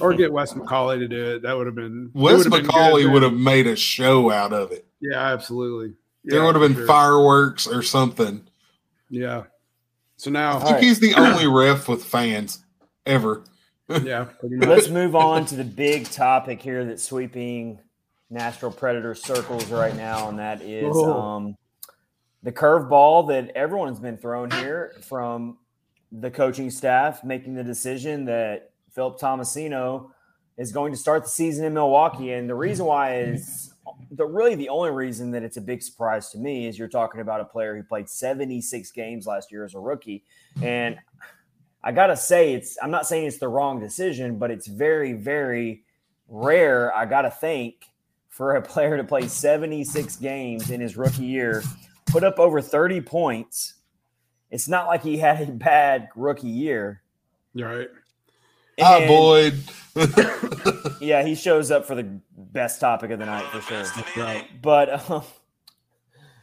Or get Wes McCauley to do it. That would have been. it Wes would have McCauley good would have made a show out of it. Yeah, absolutely. there would have been sure. fireworks or something. Yeah. So now, I think right. he's the only ref with fans ever. *laughs* yeah. Let's move on to the big topic here that's sweeping Nashville Predator circles right now, and that is Oh. um, the curveball that everyone's been thrown here from the coaching staff making the decision that Philip Tomasino is going to start the season in Milwaukee. And the reason why is the really the only reason that it's a big surprise to me is you're talking about a player who played 76 games last year as a rookie. And I gotta say, it's I'm not saying it's the wrong decision, but it's very, very rare, I gotta think, for a player to play 76 games in his rookie year, put up over 30 points. It's not like he had a bad rookie year. You're right. Hi, Boyd. *laughs* Yeah, he shows up for the best topic of the night for sure. Right. But um,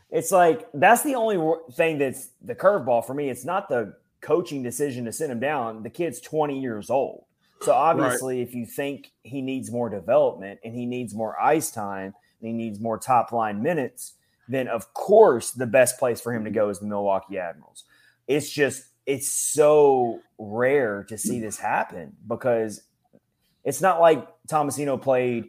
it's like that's the only thing that's the curveball for me. It's not the coaching decision to send him down. The kid's 20 years old. So obviously, if you think he needs more development and he needs more ice time and he needs more top line minutes, then of course the best place for him to go is the Milwaukee Admirals. It's just it's so rare to see this happen because it's not like Tomasino played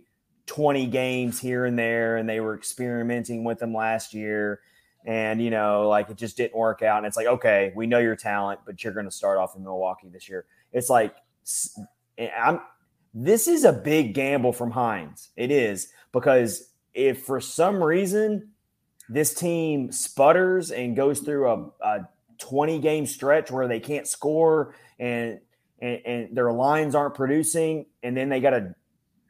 20 games here and there and they were experimenting with him last year. And you know like it just didn't work out. And it's like okay we know your talent but you're going to start off in Milwaukee this year. It's like I'm this is a big gamble from Hynes. It is because if for some reason this team sputters and goes through a, a 20 game stretch where they can't score and and, and their lines aren't producing, and then they got to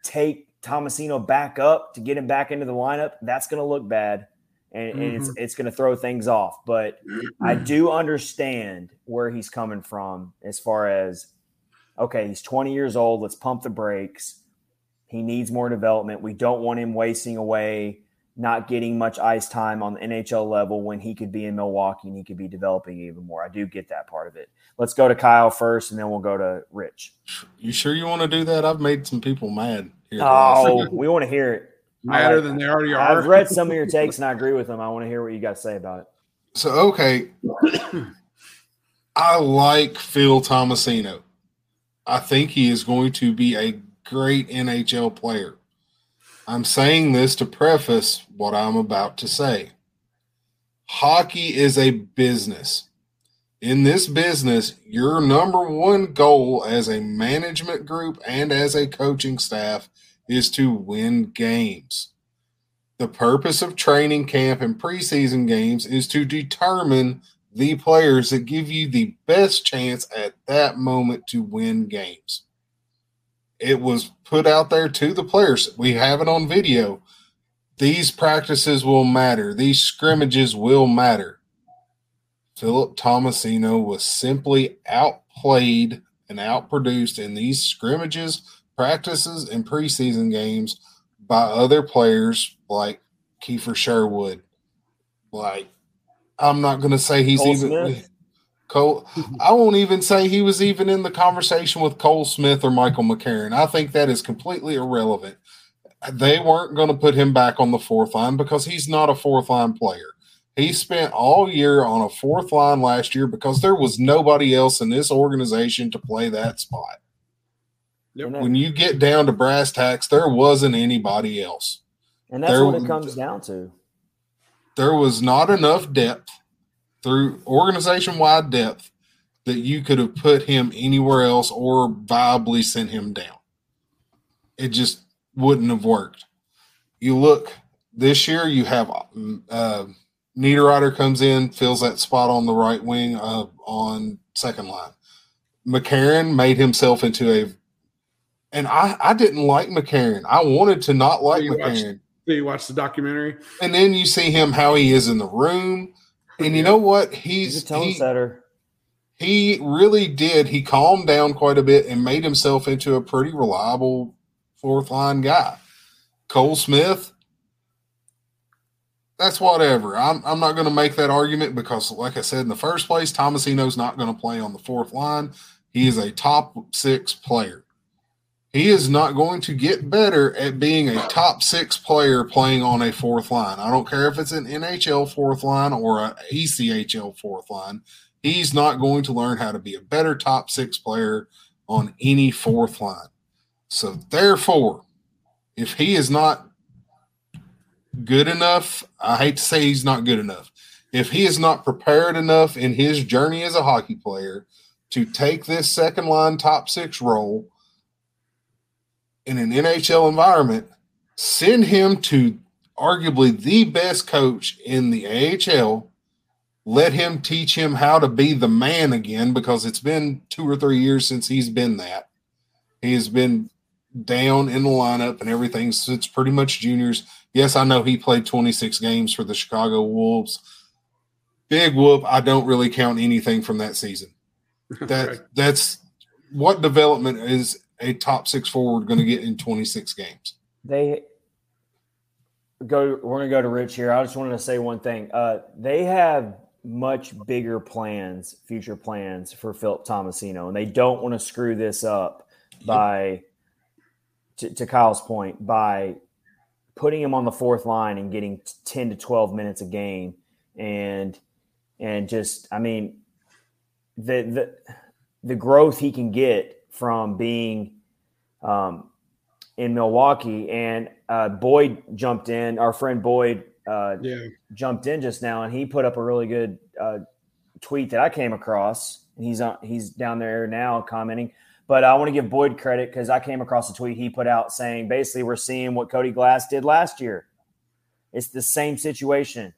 take Tomasino back up to get him back into the lineup, that's going to look bad, and, and it's mm-hmm. it's going to throw things off. But I do understand where he's coming from as far as okay, he's 20 years old. Let's pump the brakes. He needs more development. We don't want him wasting away, not getting much ice time on the NHL level when he could be in Milwaukee and he could be developing even more. I do get that part of it. Let's go to Kyle first, and then we'll go to Rich. you sure you want to do that? I've made some people mad here. Oh, *laughs* we want to hear it. Madder like than they already are. I've read some of your takes and I agree with them. I want to hear what you got to say about it. So okay, I like Phil Tomasino. I think he is going to be a great NHL player. I'm saying this to preface what I'm about to say. Hockey is a business. In this business, your number one goal as a management group and as a coaching staff is to win games. The purpose of training camp and preseason games is to determine the players that give you the best chance at that moment to win games. It was put out there to the players. We have it on video. These practices will matter, these scrimmages will matter. Philip Tomasino was simply outplayed and outproduced in these scrimmages, practices, and preseason games by other players like Kiefer Sherwood. Like, I'm not going to say he's Cole even Smith? Cole. Mm-hmm. I won't even say he was even in the conversation with Cole Smith or Michael McCarron. I think that is completely irrelevant. They weren't going to put him back on the fourth line because he's not a fourth line player. He spent all year on a fourth line last year because there was nobody else in this organization to play that spot. And, When you get down to brass tacks, there wasn't anybody else. and that's there- what it comes down to. There was not enough depth through organization wide depth that you could have put him anywhere else or viably sent him down. It just wouldn't have worked. You look this year, you have uh, Niederreiter comes in, fills that spot on the right wing uh, on second line. McCarron made himself into a, and I, I didn't like McCarron. I wanted to not like watched- McCarron. Do you watch the documentary? And then you see him how he is in the room, and you know what? He's He's a tone he, setter. he really did. He calmed down quite a bit and made himself into a pretty reliable fourth line guy. Cole Smith, that's whatever. I'm I'm not going to make that argument because, like I said in the first place, Tomasino's not going to play on the fourth line. He is a top six player. He is not going to get better at being a top six player playing on a fourth line. I don't care if it's an NHL fourth line or a ECHL fourth line. He's not going to learn how to be a better top six player on any fourth line. So, therefore, if he is not good enough, I hate to say he's not good enough. If he is not prepared enough in his journey as a hockey player to take this second line top six role in an NHL environment, send him to arguably the best coach in the AHL. Let him teach him how to be the man again because it's been two or three years since he's been that. He has been down in the lineup and everything since pretty much juniors. Yes, I know he played 26 games for the Chicago Wolves. Big whoop. I don't really count anything from that season. *laughs* That Right. that's what development is a top six forward going to get in 26 games. They go. We're gonna go to Rich here. I just wanted to say one thing. Uh, they have much bigger plans, future plans for Philip Tomasino, and they don't want to screw this up by, to, to Kyle's point, by putting him on the fourth line and getting 10 to 12 minutes a game and and just i mean the the the growth he can get from being um, in Milwaukee and uh, Boyd jumped in our friend Boyd uh, Yeah. jumped in just now and he put up a really good uh, tweet that I came across and he's on he's down there now commenting but I want to give Boyd credit because I came across a tweet he put out saying basically we're seeing what Cody Glass did last year. It's the same situation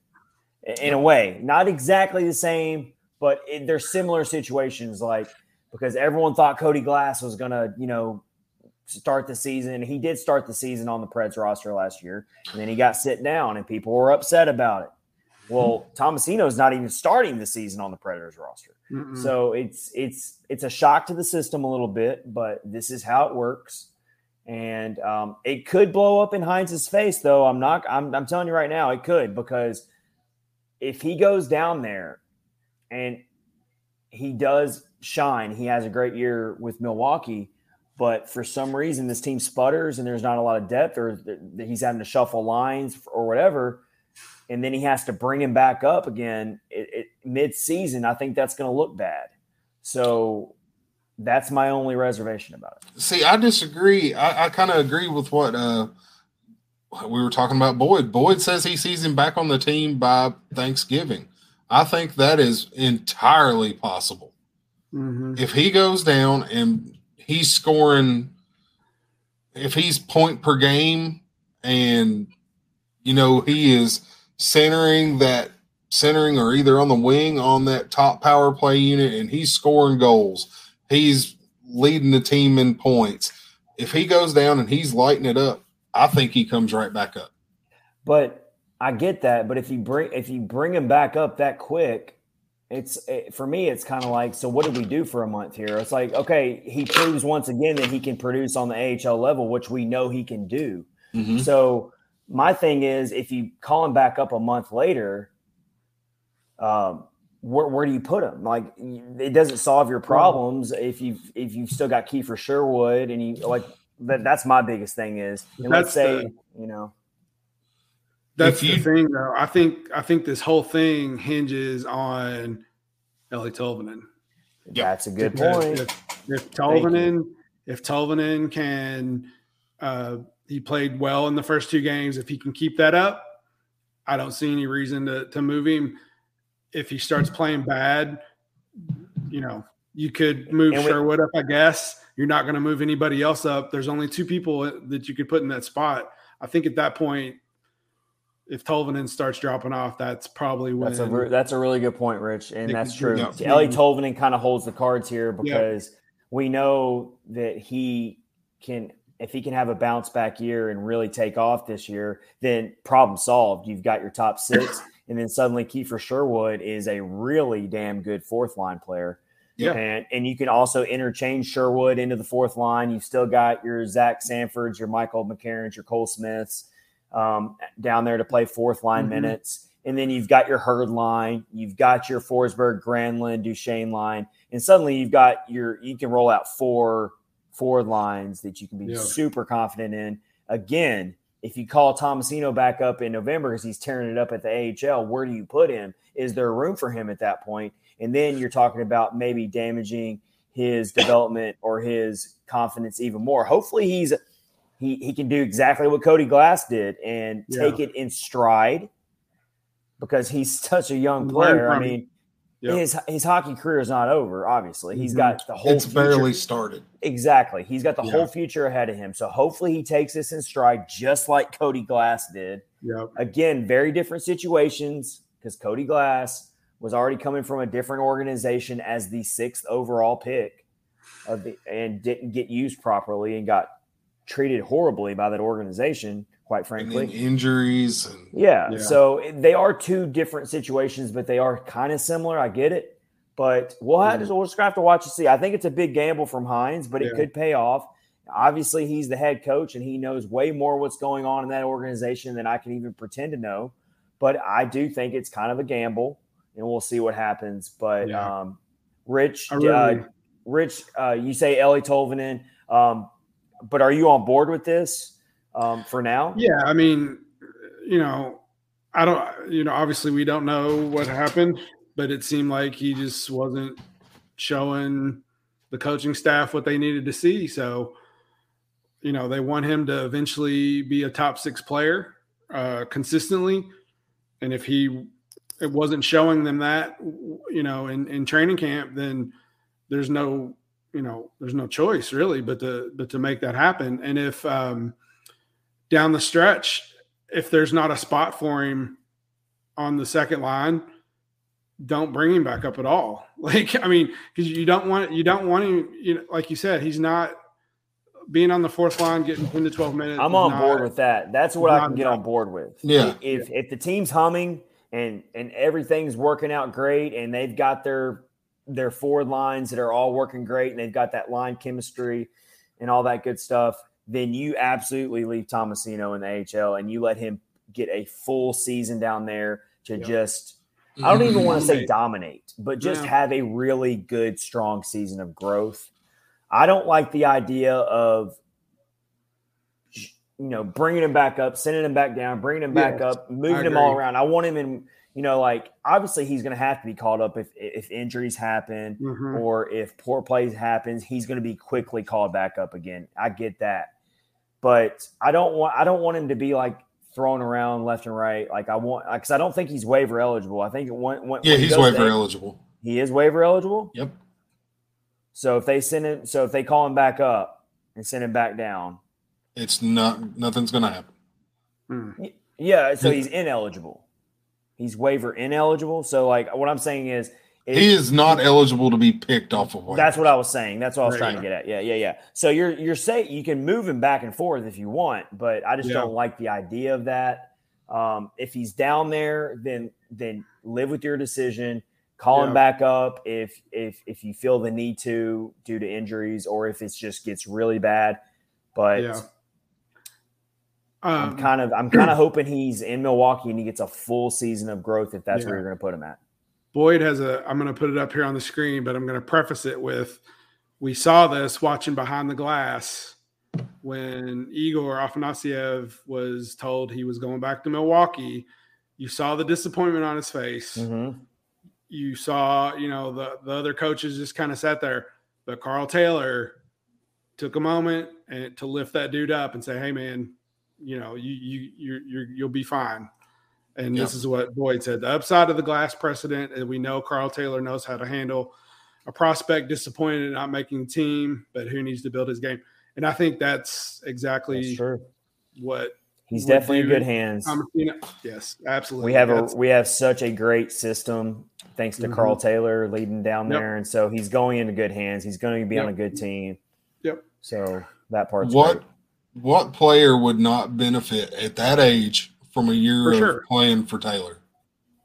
in a way, not exactly the same, but it, they're similar situations. Like because everyone thought Cody Glass was gonna, you know, start the season. He did start the season on the Preds roster last year, and then he got sit down, and people were upset about it. Well, Tomasino's not even starting the season on the Predators roster. Mm-mm. So it's it's it's a shock to the system a little bit, but this is how it works, and um, it could blow up in Hynes's face. Though I'm not, I'm, I'm telling you right now, it could because if he goes down there and he does shine, he has a great year with Milwaukee. But for some reason, this team sputters and there's not a lot of depth, or he's having to shuffle lines or whatever and then he has to bring him back up again it, it, mid-season, I think that's going to look bad. So that's my only reservation about it. See, I disagree. I, I kind of agree with what uh, we were talking about Boyd. Boyd says he sees him back on the team by Thanksgiving. I think that is entirely possible. Mhm. If he goes down and he's scoring, if he's point per game and, you know, he is centering that, centering or either on the wing on that top power play unit and he's scoring goals, he's leading the team in points. If he goes down and he's lighting it up, I think he comes right back up. But I get that. But if you bring if you bring him back up that quick, it's it, for me. It's kind of like so. What did we do for a month here? It's like okay, he proves once again that he can produce on the AHL level, which we know he can do. So my thing is, if you call him back up a month later, um, where, where do you put him? Like it doesn't solve your problems if you've if you've still got Kiefer Sherwood and you like that. That's my biggest thing is, and let's say the- you know, That's If the thing, though. I think I think this whole thing hinges on Eeli Tolvanen. Yeah. that's a good Because point. If, if Tolvanen, if Tolvanen can, uh, he played well in the first two games. If he can keep that up, I don't see any reason to to move him. If he starts playing bad, you know, you could move And we- Sherwood up. I guess you're not going to move anybody else up. There's only two people that you could put in that spot. I think at that point, if Tolvanen starts dropping off, that's probably when That's a re- that's a really good point, Rich, and that's true. bring up Eeli Tolvanen kind of holds the cards here Yeah. because we know that he can, if he can have a bounce back year and really take off this year, then problem solved. You've got your top six, *coughs* and then suddenly Kiefer Sherwood is a really damn good fourth line player. Yeah. And and you can also interchange Sherwood into the fourth line. You've still got your Zach Sanfords, your Michael McCarrons, your Cole Smiths um, down there to play fourth line Mhm. minutes. And then you've got your Herd line, you've got your Forsberg, Granlund, Duchesne line, and suddenly you've got your you can roll out four forward lines that you can be Yeah. super confident in. Again, if you call Tomasino back up in November because he's tearing it up at the AHL, where do you put him? Is there room for him at that point? And then you're talking about maybe damaging his development or his confidence even more. Hopefully, he's he he can do exactly what Cody Glass did and Yeah. take it in stride because he's *laughs* such a young player. I mean, Yep. his his hockey career is not over. Obviously, he's Mhm. got the whole It's future- barely started. exactly. He's got the Yeah. whole future ahead of him. So hopefully, he takes this in stride, just like Cody Glass did. Yep. Again, very different situations because Cody Glass was already coming from a different organization as the sixth overall pick of the and didn't get used properly and got treated horribly by that organization, quite frankly. then injuries and Yeah. Yeah. So they are two different situations, but they are kind of similar. I get it. But we'll have to, we'll just have to watch and see. I think it's a big gamble from Hynes, but it Yeah. could pay off. Obviously, he's the head coach and he knows way more what's going on in that organization than I can even pretend to know. But I do think it's kind of a gamble, and we'll see what happens. But Yeah. um, Rich, really- uh, Rich, uh, you say Eeli Tolvanen, um, but are you on board with this um, for now? Yeah, I mean, you know, I don't, you know, obviously we don't know what happened, but it seemed like he just wasn't showing the coaching staff what they needed to see. So, you know, they want him to eventually be a top six player uh, consistently. And if he it wasn't showing them that, you know, in, in training camp, then there's no, you know, there's no choice really, but to but to make that happen. And if um, down the stretch, if there's not a spot for him on the second line, don't bring him back up at all. *laughs* Like, I mean, because you don't want you don't want him. You know, like you said, he's not being on the fourth line, getting ten to twelve minutes. I'm on not- board with that. That's what I can get on board with. Yeah. If if the team's humming and and everything's working out great and they've got their their forward lines that are all working great and they've got that line chemistry and all that good stuff, then you absolutely leave Tomasino in the AHL and you let him get a full season down there to Yeah. just I don't even mm-hmm. want to say Dominate. dominate, but just Yeah. have a really good, strong season of growth. I don't like the idea of, you know, bringing him back up, sending him back down, bringing him back Yes, up, moving him all around. I want him in, you know, like obviously he's going to have to be called up if if injuries happen Mhm. or if poor plays happens, he's going to be quickly called back up again. I get that, but I don't want I don't want him to be like thrown around left and right. Like I want because I don't think he's waiver eligible. I think when, when Yeah, when he he's waiver to- eligible. He is waiver eligible. Yep. So if they send him, so if they call him back up and send him back down, It's not nothing's gonna happen. Hmm. yeah, so he's ineligible. He's waiver ineligible. So like what I'm saying is, if- He is not eligible to be picked off of waivers. That's what I was saying. That's what I was Right, trying to get at. Yeah, yeah, yeah. So you're you're saying you can move him back and forth if you want, but I just Yeah. don't like the idea of that. Um, if he's down there, then then live with your decision. Call Yeah. him back up if if if you feel the need to due to injuries or if it just gets really bad. But Yeah. I'm Um, kind of I'm kind of hoping he's in Milwaukee and he gets a full season of growth if that's where you're going to put him at. Boyd has a. I'm going to put it up here on the screen, but I'm going to preface it with, we saw this watching behind the glass when Egor Afanasyev was told he was going back to Milwaukee. You saw the disappointment on his face. Mhm. You saw, you know, the the other coaches just kind of sat there, but Karl Taylor took a moment and to lift that dude up and say, "Hey, man, you know, you you you're, you're you'll be fine." And this is what Boyd said: the upside of the glass precedent, and we know Karl Taylor knows how to handle a prospect disappointed in not making the team, but who needs to build his game. And I think that's exactly That's what He's definitely in good hands. I'm, you know, yes, absolutely. we have a we have such a great system thanks to Mhm. Karl Taylor leading down Yep. there, and so he's going into good hands. He's going to be on a good team. Yep. So that part's What great. What player would not benefit at that age from a year For of sure. playing for Taylor?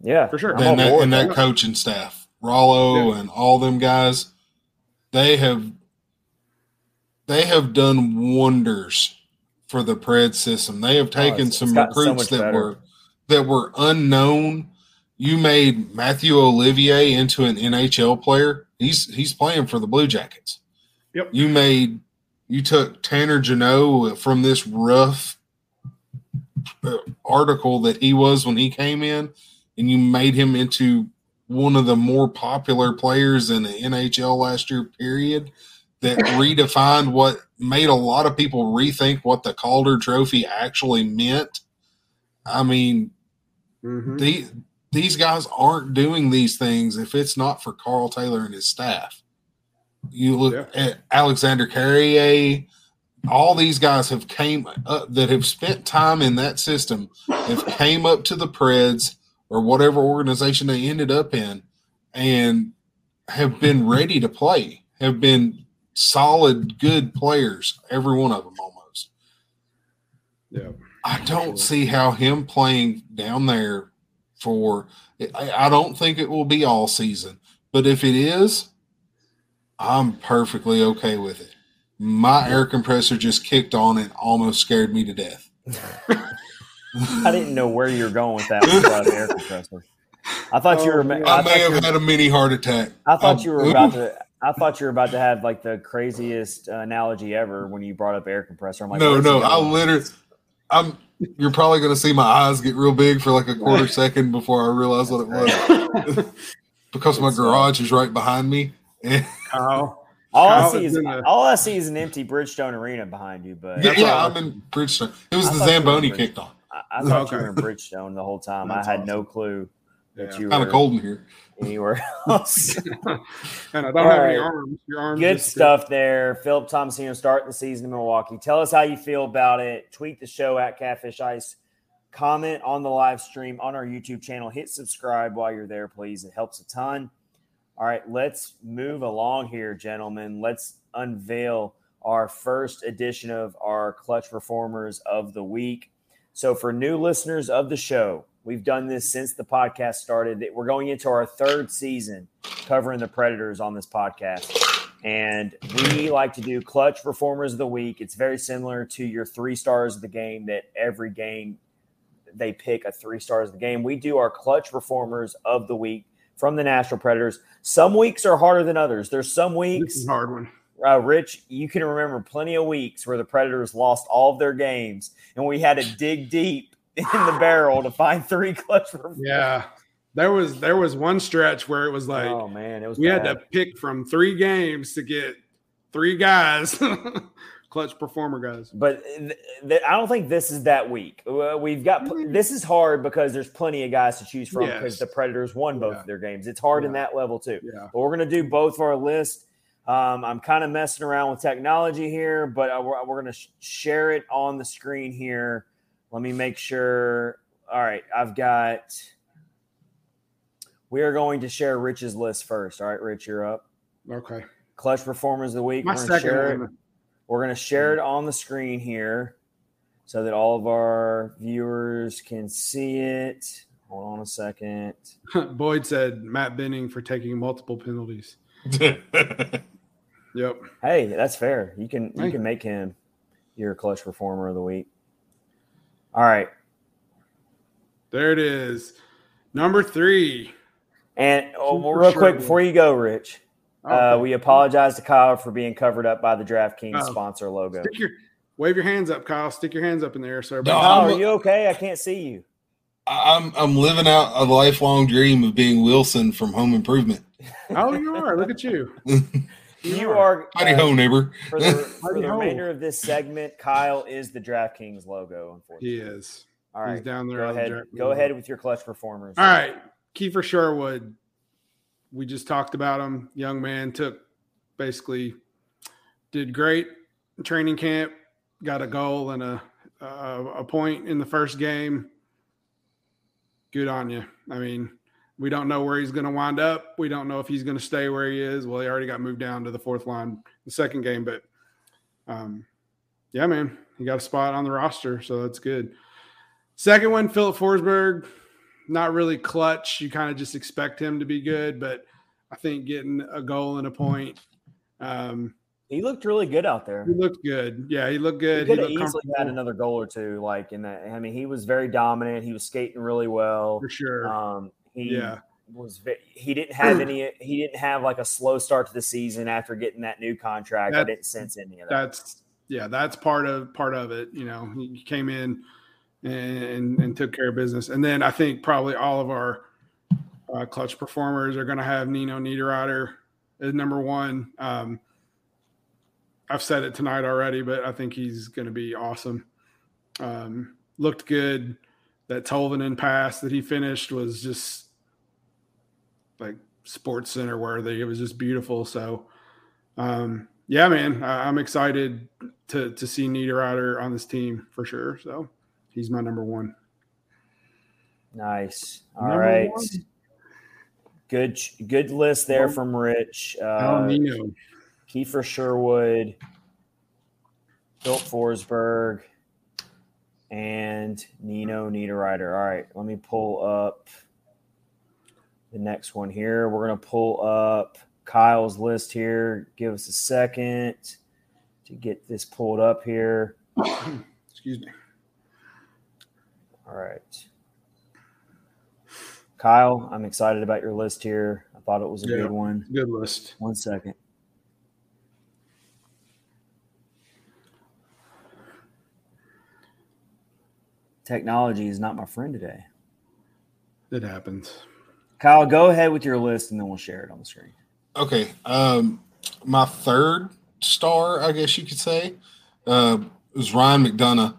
Yeah, For sure. And that, board and that that. coaching staff, Rollo Yeah. and all them guys, they have they have done wonders for the Pred system. They have taken Oh, it's- some it's gotten so recruits that better. were that were unknown. You made Matthew Olivier into an NHL player. He's he's playing for the Blue Jackets. Yep. You made you took Tanner Jeannot from this rough uh, article that he was when he came in, and you made him into one of the more popular players in the NHL last year. Period. That *laughs* redefined what made a lot of people rethink what the Calder Trophy actually meant. I mean, Mhm. the, these guys aren't doing these things if it's not for Karl Taylor and his staff. You look Yeah. at Alexander Carrier, all these guys have came up that have spent time in that system, have came up to the Preds or whatever organization they ended up in, and have been ready to play, have been solid, good players, every one of them almost. Yeah. I don't see how him playing down there for I, I don't think it will be all season, but if it is, I'm perfectly okay with it. My air compressor just kicked on and almost scared me to death. I didn't know where you were going with that with the air compressor. I thought you Oh, were. I, I may have were- had a mini heart attack. I thought Um, you were about to. I thought you were about to have like the craziest uh, analogy ever when you brought up air compressor. I'm like, no, no, I literally, I'm. You're probably going to see my eyes get real big for like a quarter *laughs* second before I realize what it was *laughs* *laughs* because my garage is right behind me. And Kyle. all I see is is the- all I see is an empty Bridgestone Arena behind you. But yeah, yeah. I'm in Bridgestone. It was I the thought you were Zamboni kicked off. I, I thought you were in Bridgestone the whole time. That's I had no clue that Yeah. you Kind of cold in here. anywhere *laughs* else. and I don't All have any arms. Your arms Good just- stuff there. Philip Tomasino starting the season in Milwaukee. Tell us how you feel about it. Tweet the show at Catfish Ice. Comment on the live stream on our YouTube channel. Hit subscribe while you're there, please. It helps a ton. All right, let's move along here, gentlemen. Let's unveil our first edition of our Clutch Performers of the Week. So, for new listeners of the show, we've done this since the podcast started. We're going into our third season covering the Predators on this podcast. And we like to do clutch performers of the week. It's very similar to your three stars of the game that every game they pick a three stars of the game. We do our clutch performers of the week from the Nashville Predators. Some weeks are harder than others. There's some This weeks, is a hard one. uh, Rich, you can remember plenty of weeks where the Predators lost all of their games and we had to dig deep *laughs* in the barrel to find three clutch. Yeah. There was there was one stretch where it was like oh, man. It was we had to pick from three games to get three guys, *laughs* clutch performer guys. But th- th- I don't think this is that week. Uh, We've got pl- this is hard because there's plenty of guys to choose from because Yes. the Predators won both Yeah. of their games. It's hard in that level too. Yeah. But we're going to do both of our list. Um, I'm kind of messing around with technology here, but uh, we're, we're going to sh- share it on the screen here. Let me make sure. All right, I've got. We are going to share Rich's list first. All right, Rich, you're up. Okay. Clutch performers of the week. My we're going share second it. one. We're going to share it on the screen here so that all of our viewers can see it. Hold on a second. *laughs* Boyd said Matt Benning for taking multiple penalties. *laughs* Yep. Hey, that's fair. You can you Hey. can make him your clutch performer of the week. All right. There it is. Number three. And oh, Super real quick before you go, Rich, uh, Okay. we apologize to Kyle for being covered up by the DraftKings Oh. sponsor logo. Stick your wave your hands up, Kyle. Stick your hands up in the air, sir. No, Kyle, are you okay? I can't see you. I'm I'm living out a lifelong dream of being Wilson from Home Improvement. *laughs* oh, you are. Look at you. *laughs* You are Howdy uh, ho, neighbor. for the, *laughs* for the remainder of this segment. Kyle is the DraftKings logo. Unfortunately, He is. all right. He's down there. Go on the ahead. Jack- Go ahead with your clutch performers. All right. Kiefer Sherwood. We just talked about him. Young man took basically did great training camp, got a goal and a a point in the first game, good on you. I mean, we don't know where he's going to wind up. We don't know if he's going to stay where he is. Well, he already got moved down to the fourth line the second game, but um, yeah, man, he got a spot on the roster, so that's good. Second one, Philip Forsberg, not really clutch. You kind of just expect him to be good, but I think getting a goal and a point. Um, he looked really good out there. He looked good. Yeah, he looked good. He He, could have easily had another goal or two. Like in that, I mean, he was very dominant. He was skating really well. for sure. Um, he Yeah. was. He didn't have *clears throat* any. He didn't have like a slow start to the season after getting that new contract. I didn't sense any of that. that's yeah, that's part of part of it. You know, he came in and and took care of business, and then I think probably all of our uh, clutch performers are going to have Nino Niederreiter as number one. Um, I've said it tonight already, but I think he's going to be awesome. Um, looked good. That Tolvanen pass that he finished was just like Sports Center worthy. It was just beautiful. So, um, yeah, man, I, I'm excited to to see Niederreiter on this team for sure. So he's my number one. Nice. All Number right. one. Good. Good list there from Rich. Uh, Nino. Kiefer Sherwood, Phil Forsberg, and Nino Niederreiter. All right, let me pull up the next one here. We're going to pull up Kyle's list here. Give us a second to get this pulled up here. *coughs* Excuse me. All right. Kyle, I'm excited about your list here. I thought it was a Yeah. good one. Good list. One second. Technology is not my friend today. It happens. Kyle, go ahead with your list and then we'll share it on the screen. Okay. Um, my third star, I guess you could say, uh, was Ryan McDonagh.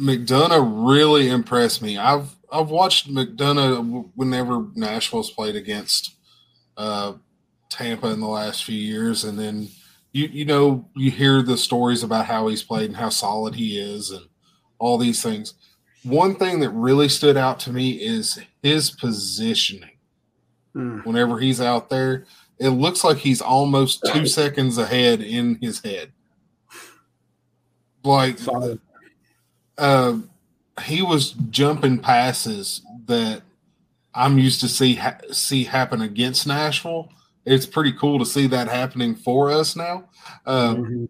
McDonagh really impressed me. I've I've watched McDonagh whenever Nashville's played against uh, Tampa in the last few years, and then you you know you hear the stories about how he's played and how solid he is, and all these things. One thing that really stood out to me is his positioning Hmm. whenever he's out there. It looks like he's almost two seconds ahead in his head. Like Solid. Uh, he was jumping passes that I'm used to see ha- see happen against Nashville. It's pretty cool to see that happening for us now. Uh, Mhm.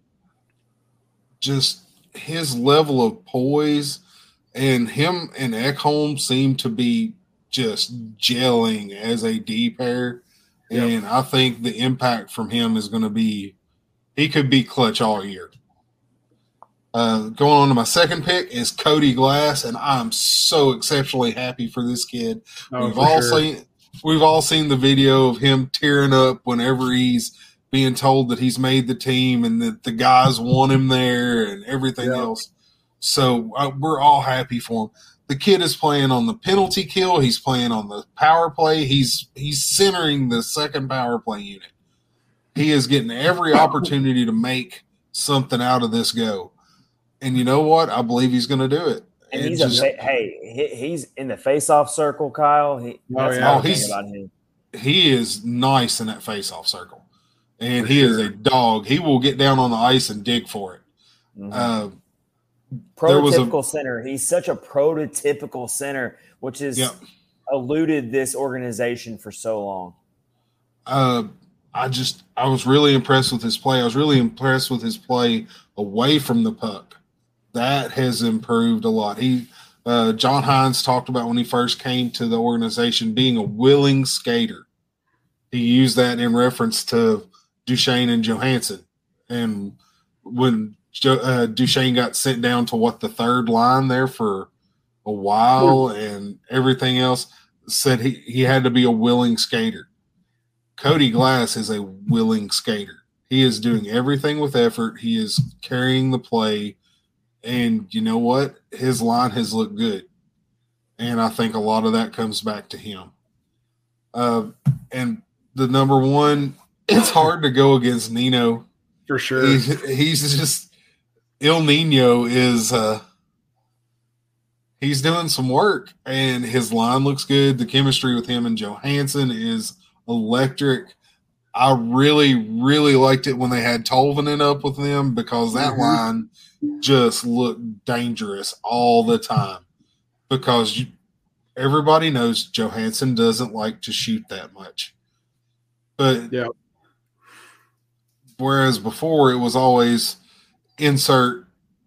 just his level of poise and him and Ekholm seem to be just gelling as a D pair. Yep. And I think the impact from him is going to be he could be clutch all year. Uh, going on to my second pick is Cody Glass, and I'm so exceptionally happy for this kid. Oh, we've all sure. seen we've all seen the video of him tearing up whenever he's being told that he's made the team and that the guys want him there and everything Yeah. else. So uh, we're all happy for him. The kid is playing on the penalty kill. He's playing on the power play. He's he's centering the second power play unit. He is getting every opportunity to make something out of this go. And you know what? I believe he's going to do it. And And he's just- a hey, he, he's in the face-off circle, Kyle. He, Oh, that's yeah. Oh, thing he's- about him. he is nice in that face-off circle, and For he is a dog. He will get down on the ice and dig for it. Mhm. Uh, there was a- prototypical center. He's such a prototypical center, which has Yep. eluded this organization for so long. uh, I just I was really impressed with his play. I was really impressed with his play away from the puck. That has improved a lot. He uh, John Hynes talked about when he first came to the organization being a willing skater. He used that in reference to Duchesne and Johansen. And when uh, Duchesne got sent down to what the third line there for a while and everything else, said he, he had to be a willing skater. Cody Glass is a willing skater. He is doing everything with effort. He is carrying the play. And you know what? His line has looked good. And I think a lot of that comes back to him. Uh, and the number one, it's hard to go against Nino. for sure. He's, he's just Il Nino is uh he's doing some work and his line looks good. The chemistry with him and Johansen is electric. I really, really liked it when they had Tolvanen up with them because that Mhm. line just look dangerous all the time. Because you, everybody knows Johansen doesn't like to shoot that much. But Yeah. whereas before it was always insert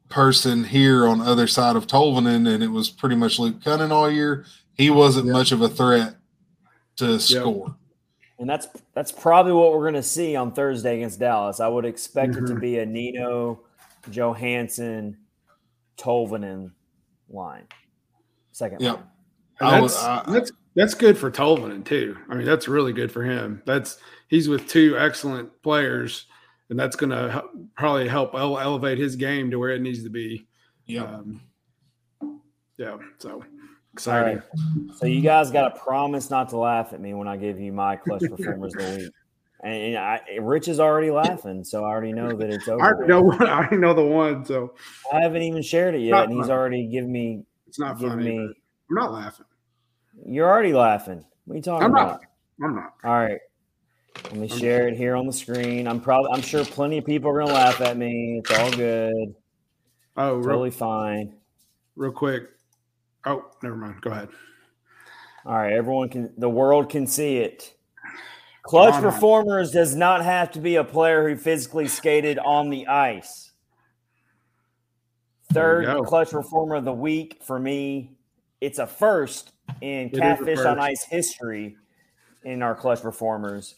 person here on other side of Tolvanen, and it was pretty much Luke Kunin all year. He wasn't Yeah. much of a threat to score. And that's that's probably what we're going to see on Thursday against Dallas. I would expect it to Mhm. be a Nino, Johansen, Tolvanen line. Second Yep. line. And that's would- I- that's that's good for Tolvanen too. I mean, that's really good for him. That's he's with two excellent players, and that's going to probably help ele- elevate his game to where it needs to be. Yeah. Um, yeah. So exciting. right. So you guys got to promise not to laugh at me when I give you my clutch *laughs* performers of the week. And I, Rich is already laughing, so I already know that it's *laughs* over. I know one. I already know the one, so I haven't even shared it yet, Not and he's funny. already given me. it's not funny. me. I'm not laughing. You're already laughing. What are you talking I'm about? not. I'm not. All right. Let me share it here on the screen. I'm probably I'm sure plenty of people are gonna laugh at me. It's all good. Oh, real, Totally fine. real quick. Oh, never mind. Go ahead. All right, everyone can the world can see it. Clutch on. performers does not have to be a player who physically skated on the ice. Third clutch performer of the week for me. It's a first in a catfish on ice history in our clutch performers.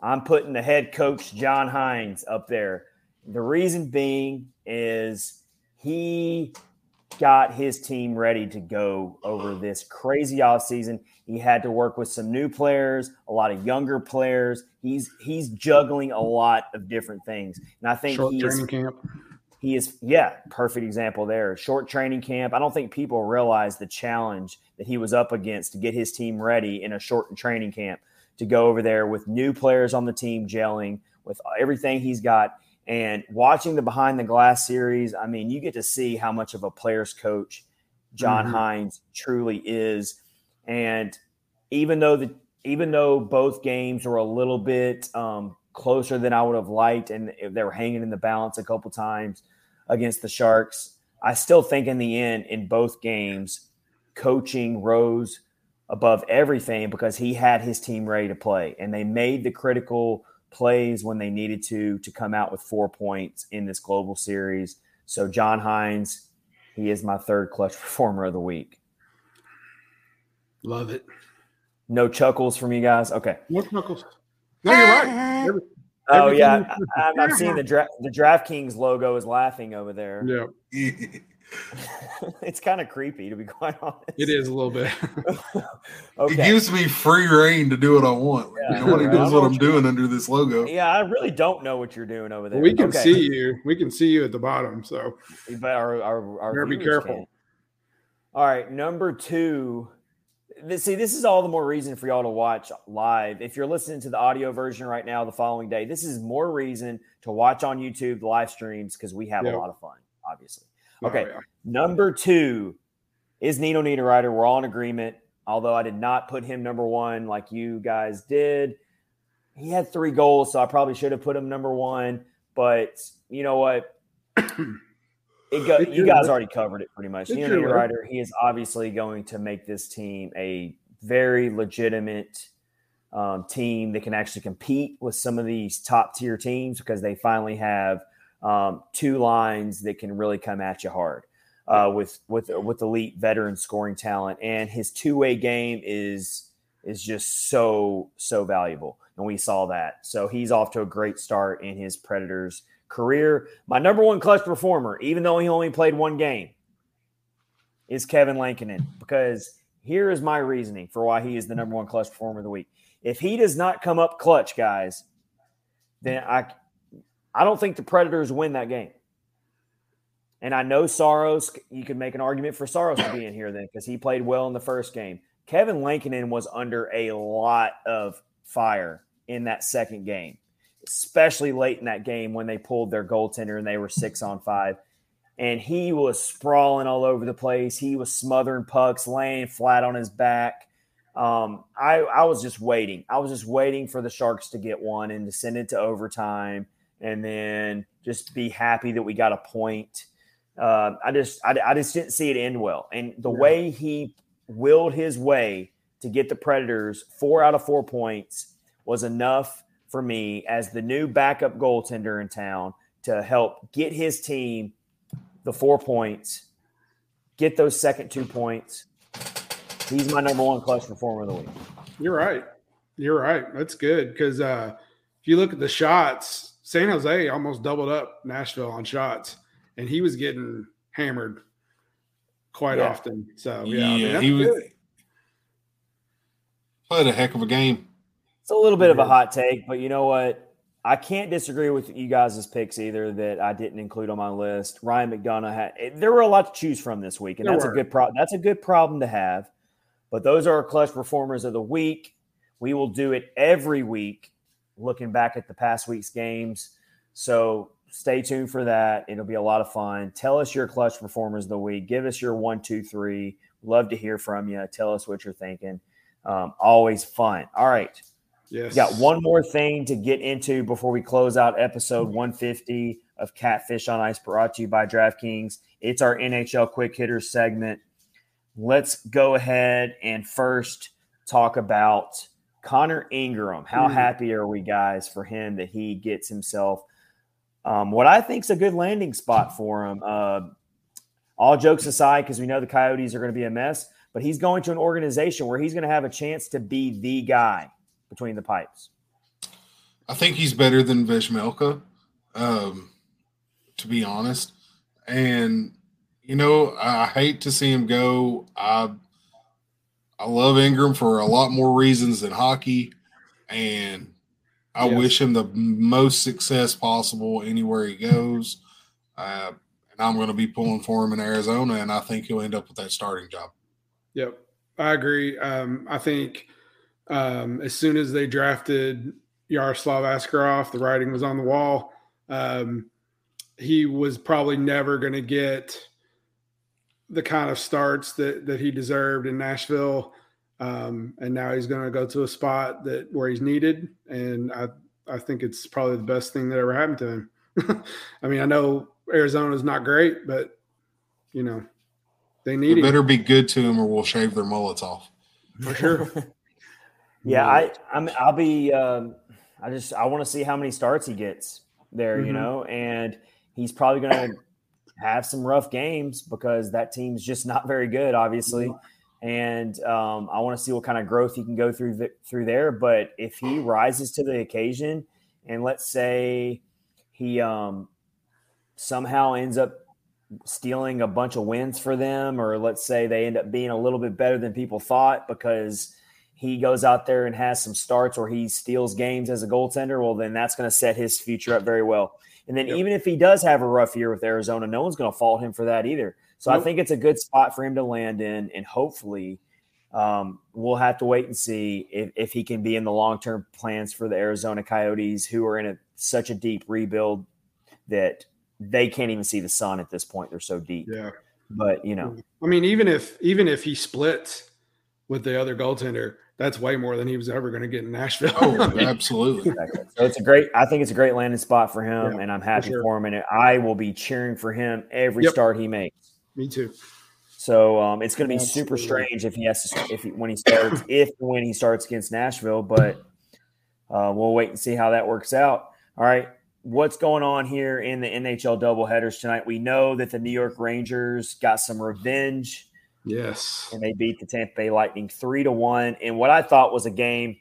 I'm putting the head coach John Hynes up there. The reason being is he got his team ready to go over this crazy offseason. He had to work with some new players, a lot of younger players. He's he's juggling a lot of different things. And I think Short he is camp. he is yeah perfect example there short training camp i don't think people realize the challenge that he was up against to get his team ready in a shortened training camp to go over there with new players on the team gelling with everything he's got and watching the behind the glass series i mean you get to see how much of a player's coach john Mhm. hynes truly is and even though the even though both games were a little bit um, closer than I would have liked, and they were hanging in the balance a couple times against the Sharks, I still think in the end, in both games, coaching rose above everything because he had his team ready to play, and they made the critical plays when they needed to to come out with four points in this global series. So John Hynes, he is my third clutch *laughs* performer of the week. Love it. No chuckles from you guys. Okay. No knuckles. No, you're right. *laughs* Every- Oh Everything yeah, I, I'm, I'm seeing the dra- the DraftKings logo is laughing over there. Yeah, *laughs* it's kind of creepy to be *laughs* quite honest. it is a little bit. *laughs* It gives me free reign to do what I want. Yeah, Nobody right. knows I what I'm what you doing under this logo. yeah, I really don't know what you're doing over there. we can Okay. see you. We can see you at the bottom. So but our our, our Better be careful. can't. All right, number two. This, see, this is all the more reason for y'all to watch live. If you're listening to the audio version right now, the following day, this is more reason to watch on YouTube the live streams because we have Yeah. a lot of fun. Obviously. Okay. Number two is Nino Niederreiter. We're all in agreement. Although I did not put him number one like you guys did. He had three goals, so I probably should have put him number one. But you know what? *clears throat* It go, you guys already covered it pretty much. Nino. Niederreiter, he is obviously going to make this team a very legitimate um, team that can actually compete with some of these top tier teams because they finally have um, two lines that can really come at you hard uh, with with with elite veteran scoring talent, and his two way game is is just so so valuable, and we saw that. So he's off to a great start in his Predators career. My number one clutch performer, even though he only played one game, is Kevin Lankinen because here is my reasoning for why he is the number one clutch performer of the week. If he does not come up clutch, guys, then I I don't think the Predators win that game. And I know Saros, you could make an argument for Saros to be in here then because he played well in the first game. Kevin Lankinen was under a lot of fire in that second game, especially late in that game when they pulled their goaltender and they were six on five. and he was sprawling all over the place. He was smothering pucks, laying flat on his back. Um, I, I was just waiting. I was just waiting for the Sharks to get one and to send it to overtime and then just be happy that we got a point. Uh, I just I, I, just didn't see it end well. And the yeah. way he willed his way to get the Predators four out of four points was enough for me as the new backup goaltender in town to help get his team the four points, get those second two points. He's my number one clutch performer of the week. You're right. You're right. That's good because uh, if you look at the shots, San Jose almost doubled up Nashville on shots, and he was getting hammered quite yeah. often. So yeah, yeah I mean, he was good. played a heck of a game. It's a little bit of a hot take, but you know what? I can't disagree with you guys' picks either that I didn't include on my list. Ryan McDonagh had eh, there were a lot to choose from this week, and there that's were. a good problem. That's a good problem to have. But those are our clutch performers of the week. We will do it every week looking back at the past week's games. So stay tuned for that. It'll be a lot of fun. Tell us your clutch performers of the week. Give us your one, two, three. Love to hear from you. Tell us what you're thinking. Um, always fun. All right. Yes. We got one more thing to get into before we close out episode 150 of Catfish on Ice brought to you by DraftKings. It's our NHL quick hitters segment. Let's go ahead and first talk about Connor Ingram, how mm. happy are we guys for him that he gets himself um, what I think is a good landing spot *laughs* for him? Uh, all jokes aside, because we know the Coyotes are going to be a mess, but he's going to an organization where he's going to have a chance to be the guy between the pipes. I think he's better than Vejmelka, um, to be honest. And you know, I hate to see him go. I I love Ingram for a lot more reasons than hockey, and I yes. wish him the most success possible anywhere he goes. Uh, and I'm going to be pulling for him in Arizona, and I think he'll end up with that starting job. Yep, I agree. Um, I think um, as soon as they drafted Yaroslav Askarov, the writing was on the wall. Um, he was probably never going to get the kind of starts that that he deserved in Nashville. Um, and now he's going to go to a spot that where he's needed, and I I think it's probably the best thing that ever happened to him. *laughs* I mean, I know Arizona's not great, but you know they need. It better be good to him, or we'll shave their mullets off. For sure. *laughs* yeah, I I'm I'll be. Um, I just I want to see how many starts he gets there, mm-hmm. you know, and he's probably going to have some rough games because that team's just not very good, obviously. And um, I want to see what kind of growth he can go through through there. But if he rises to the occasion, and let's say he um, somehow ends up stealing a bunch of wins for them, or let's say they end up being a little bit better than people thought because he goes out there and has some starts or he steals games as a goaltender, well, then that's going to set his future up very well. And then yep. even if he does have a rough year with Arizona, no one's going to fault him for that either. So nope. I think it's a good spot for him to land in, and hopefully, um, we'll have to wait and see if, if he can be in the long term plans for the Arizona Coyotes, who are in a, such a deep rebuild that they can't even see the sun at this point. They're so deep. Yeah. But you know, I mean, even if even if he splits with the other goaltender, that's way more than he was ever going to get in Nashville. Oh, *laughs* absolutely. So it's a great. I think it's a great landing spot for him, yeah, and I'm happy for, sure. for, him. And I will be cheering for him every yep. start he makes. Me too. So um, it's going to be absolutely. super strange if he has to if he, when he starts *clears throat* if when he starts against Nashville, but uh, we'll wait and see how that works out. All right, what's going on here in the NHL doubleheaders tonight? We know that the New York Rangers got some revenge Yes. And they beat the Tampa Bay Lightning three to one in what I thought was a game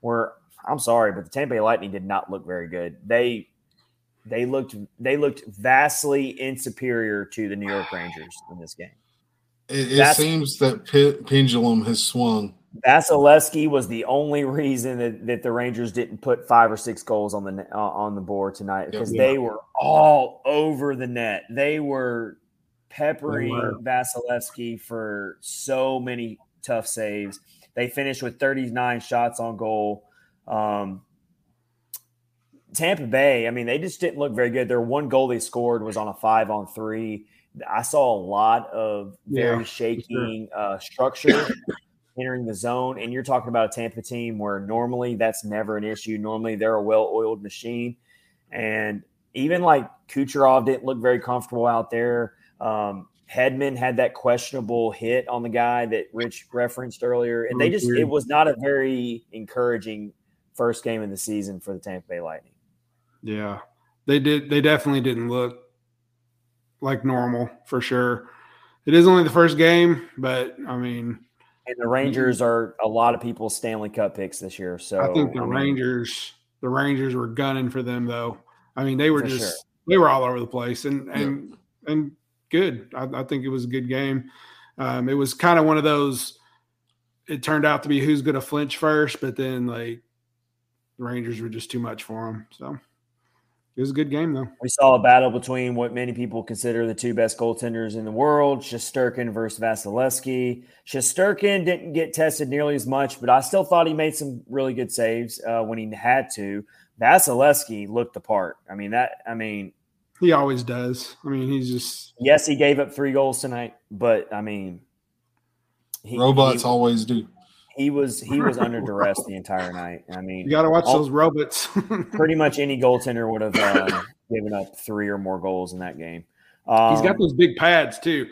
where I'm sorry, but the Tampa Bay Lightning did not look very good. They they looked they looked vastly inferior to the New York Rangers in this game. It, it seems that p- pendulum has swung. Vasilevskiy was the only reason that, that the Rangers didn't put five or six goals on the uh, on the board tonight because yeah. they were all over the net. They were peppering Vasilevskiy for so many tough saves. They finished with 39 shots on goal. Um, Tampa Bay, I mean, they just didn't look very good. Their one goal they scored was on a five on three. I saw a lot of very Yeah, shaking uh, structure entering the zone. And you're talking about a Tampa team where normally that's never an issue. Normally they're a well oiled machine. And even like Kucherov didn't look very comfortable out there. Um, Hedman had that questionable hit on the guy that Rich referenced earlier. And they just, weird. it was not a very encouraging first game of the season for the Tampa Bay Lightning. Yeah, they did. They definitely didn't look like normal for sure. It is only the first game, but I mean, And the Rangers are a lot of people's Stanley Cup picks this year. So I think the mean, Rangers, the Rangers were gunning for them though. I mean, they were just sure. they were all over the place and and and good. I, I think it was a good game. Um, it was kind of one of those. It turned out to be who's going to flinch first, but then like the Rangers were just too much for them. So it was a good game though. We saw a battle between what many people consider the two best goaltenders in the world, Shesterkin versus Vasilevskiy. Shesterkin didn't get tested nearly as much, but I still thought he made some really good saves uh, when he had to. Vasilevskiy looked the part. I mean that. I mean, He always does. I mean, he's just yes, he gave up three goals tonight, but I mean, he, Robots he, always do. he was he was under duress the entire night. I mean, you got to watch all- those robots. *laughs* pretty much any goaltender would have um, given up three or more goals in that game. Um, he's got those big pads too.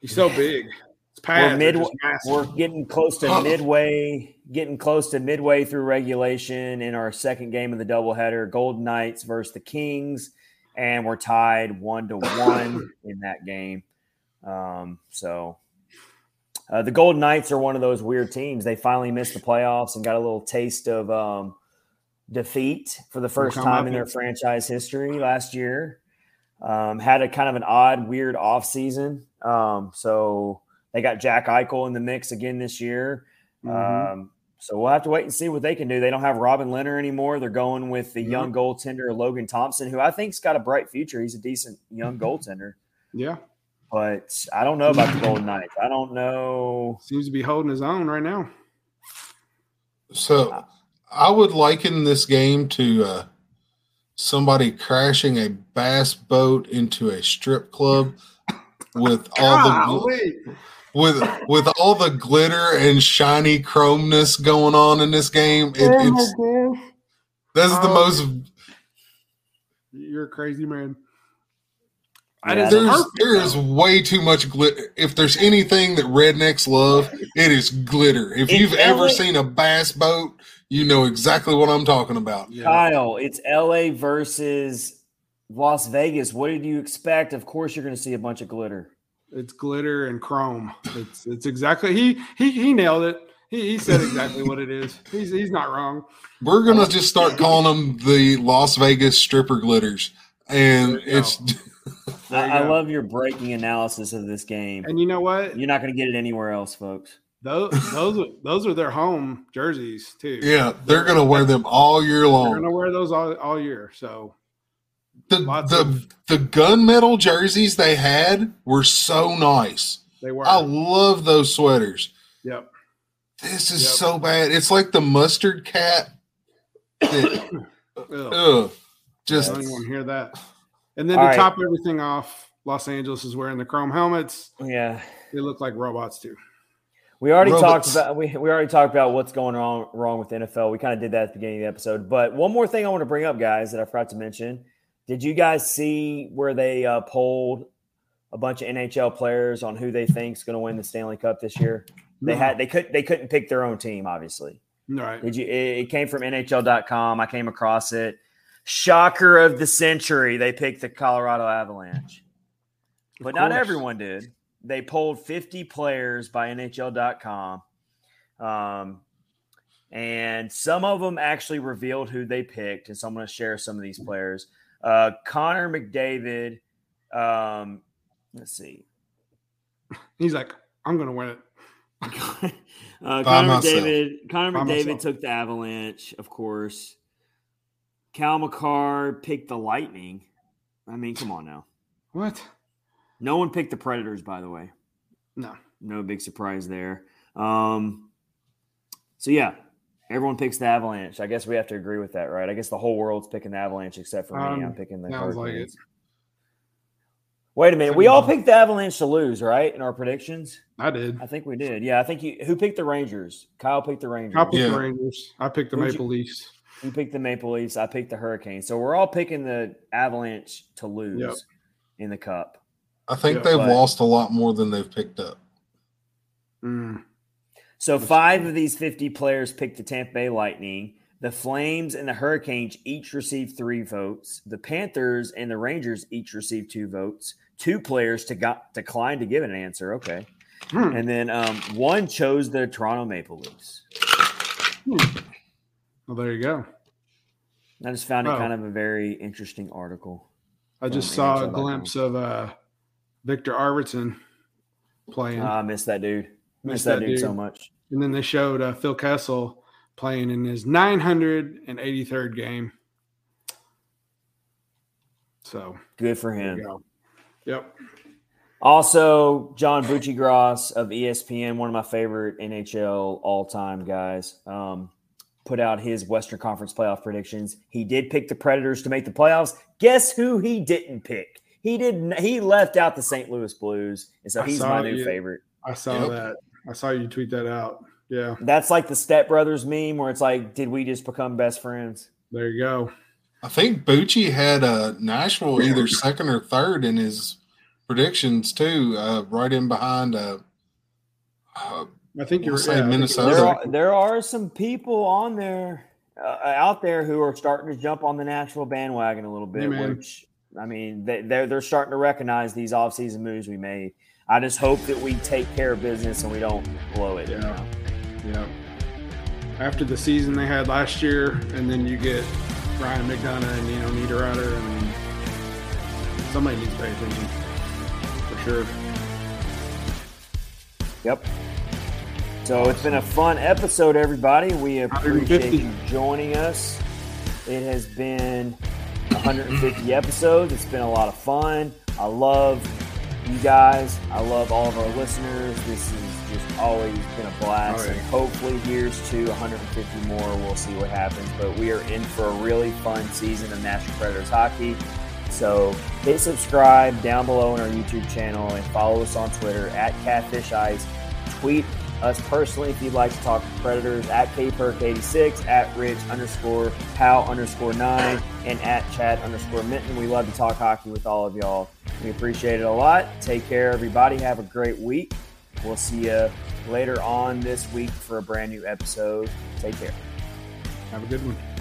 He's so big. His pads we're are mid, we're getting close to midway, getting close to midway through regulation in our second game of the doubleheader. Golden Knights versus the Kings, and we're tied one to one in that game. Um, so uh, the Golden Knights are one of those weird teams. They finally missed the playoffs and got a little taste of um, defeat for the first time in their franchise history last year. Um, had a kind of an odd, weird off season. Um, so they got Jack Eichel in the mix again this year. Mhm. Um, so we'll have to wait and see what they can do. They don't have Robin Lehner anymore. They're going with the mm-hmm. young goaltender Logan Thompson, who I think's got a bright future. He's a decent young mm-hmm. goaltender, yeah, but I don't know about the Golden Knights. I don't know. seems to be holding his own right now. So uh, I would liken this game to uh, somebody crashing a bass boat into a strip club with all the gl- Golly. With with all the glitter and shiny chromeness going on in this game. It, it's this is the Oh. most You're a crazy man. Yeah, there's there is way too much glitter. If there's anything that rednecks love, it is glitter. If It's you've ever seen a bass boat, you know exactly what I'm talking about. Yeah. Kyle, it's LA versus Las Vegas. What did you expect? Of course, you're going to see a bunch of glitter. It's glitter and chrome. It's it's exactly he he he nailed it. He, he said exactly what it is. He's he's not wrong. We're gonna uh, just start calling them the Las Vegas stripper glitters, and There you go. it's *laughs* I, I love your breaking analysis of this game. And you know what? You're not going to get it anywhere else, folks. Those those are, those are their home jerseys too. yeah, they're gonna wear them all year long. They're gonna wear those all, all year. So The Lots the of- the gunmetal jerseys they had were so nice. they were. I love those sweaters. Yep. This is Yep. so bad. It's like the mustard cat. that- *coughs* Ugh. ugh, I just don't even want to hear that. And then All to right. top everything off, Los Angeles is wearing the chrome helmets. Yeah. They look like robots too. We already Robots. talked about we, we already talked about what's going on wrong with the NFL. We kind of did that at the beginning of the episode. But one more thing I want to bring up, guys, that I forgot to mention. Did you guys see where they uh, polled a bunch of NHL players on who they think is going to win the Stanley Cup this year? They had they could they couldn't pick their own team, obviously. right. Did you? It, it came from NHL.com. I came across it. Shocker of the century. They picked the Colorado Avalanche, Of but not everyone did. They polled 50 players by NHL.com, um, and some of them actually revealed who they picked. And so I'm going to share some of these players. Uh, Connor McDavid. Um, let's see. He's like, I'm gonna win it. *laughs* uh, Connor myself. McDavid. Connor By McDavid myself. took the Avalanche, of course. Cale Makar picked the Lightning. I mean, come on now. What? No one picked the Predators, by the way. No. No big surprise there. Um, so yeah, everyone picks the Avalanche. I guess we have to agree with that, right? I guess the whole world's picking the Avalanche except for me. Um, I'm picking the sounds like Hurricanes. Wait a minute. We all picked the Avalanche to lose, right? In our predictions, I did. I think we did. Yeah, I think you. Who picked the Rangers? Kyle picked the Rangers. I picked Yeah. the Rangers. I picked the Who'd you- Maple Leafs. You picked the Maple Leafs. I picked the Hurricanes. So we're all picking the Avalanche to lose Yep. in the Cup. I think Yeah, they've but- lost a lot more than they've picked up. Mm. So five of these 50 players picked the Tampa Bay Lightning. The Flames and the Hurricanes each received three votes. The Panthers and the Rangers each received two votes. Two players to got, declined to give an answer. Okay. Hmm. And then um, one chose the Toronto Maple Leafs. Well, there you go. I just found it Oh. kind of a very interesting article. I just saw a glimpse of uh, Viktor Arvidsson playing, Ah, I miss that dude. Miss Missed that, that dude, so much. and then they showed uh, Phil Kessel playing in his 983rd game. So Good for him. go. Yep. Also, John Buccigross of ESPN, one of my favorite NHL all-time guys, um, put out his Western Conference playoff predictions. He did pick the Predators to make the playoffs. Guess who he didn't pick? He didn't. He left out the St. Louis Blues, and so I he's my new yeah. favorite. I saw Yep. that. I saw you tweet that out. Yeah. That's like the Step Brothers meme, where it's like, did we just become best friends? There you go. I think Bucci had uh, Nashville either second or third in his predictions too, uh, right in behind. Uh, uh, I think you're We'll say yeah, Minnesota. There are, there are some people on there uh, out there who are starting to jump on the Nashville bandwagon a little bit. Yeah, which I mean, they, they're they're starting to recognize these offseason moves we made. I just hope that we take care of business and we don't blow it. you Yeah. know? Yeah. After the season they had last year, and then you get Ryan McDonagh and you know Niederreiter, and somebody needs to pay attention for sure. Yep. So it's been a fun episode, everybody. We appreciate you joining us. It has been 150 episodes. It's been a lot of fun. I love you guys. I love all of our listeners. This has just always been a blast. Oh, yeah. And hopefully, here's to 150 more. We'll see what happens. But we are in for a really fun season of Nashville Predators hockey. So hit subscribe down below on our YouTube channel and follow us on Twitter at Catfish Ice. Tweet us personally if you'd like to talk to Predators at KPerk86, at Rich underscore Pow underscore nine, and at Chad underscore Minton. We love to talk hockey with all of y'all. We appreciate it a lot. Take care, everybody. Have a great week. We'll see you later on this week for a brand new episode. Take care. Have a good one.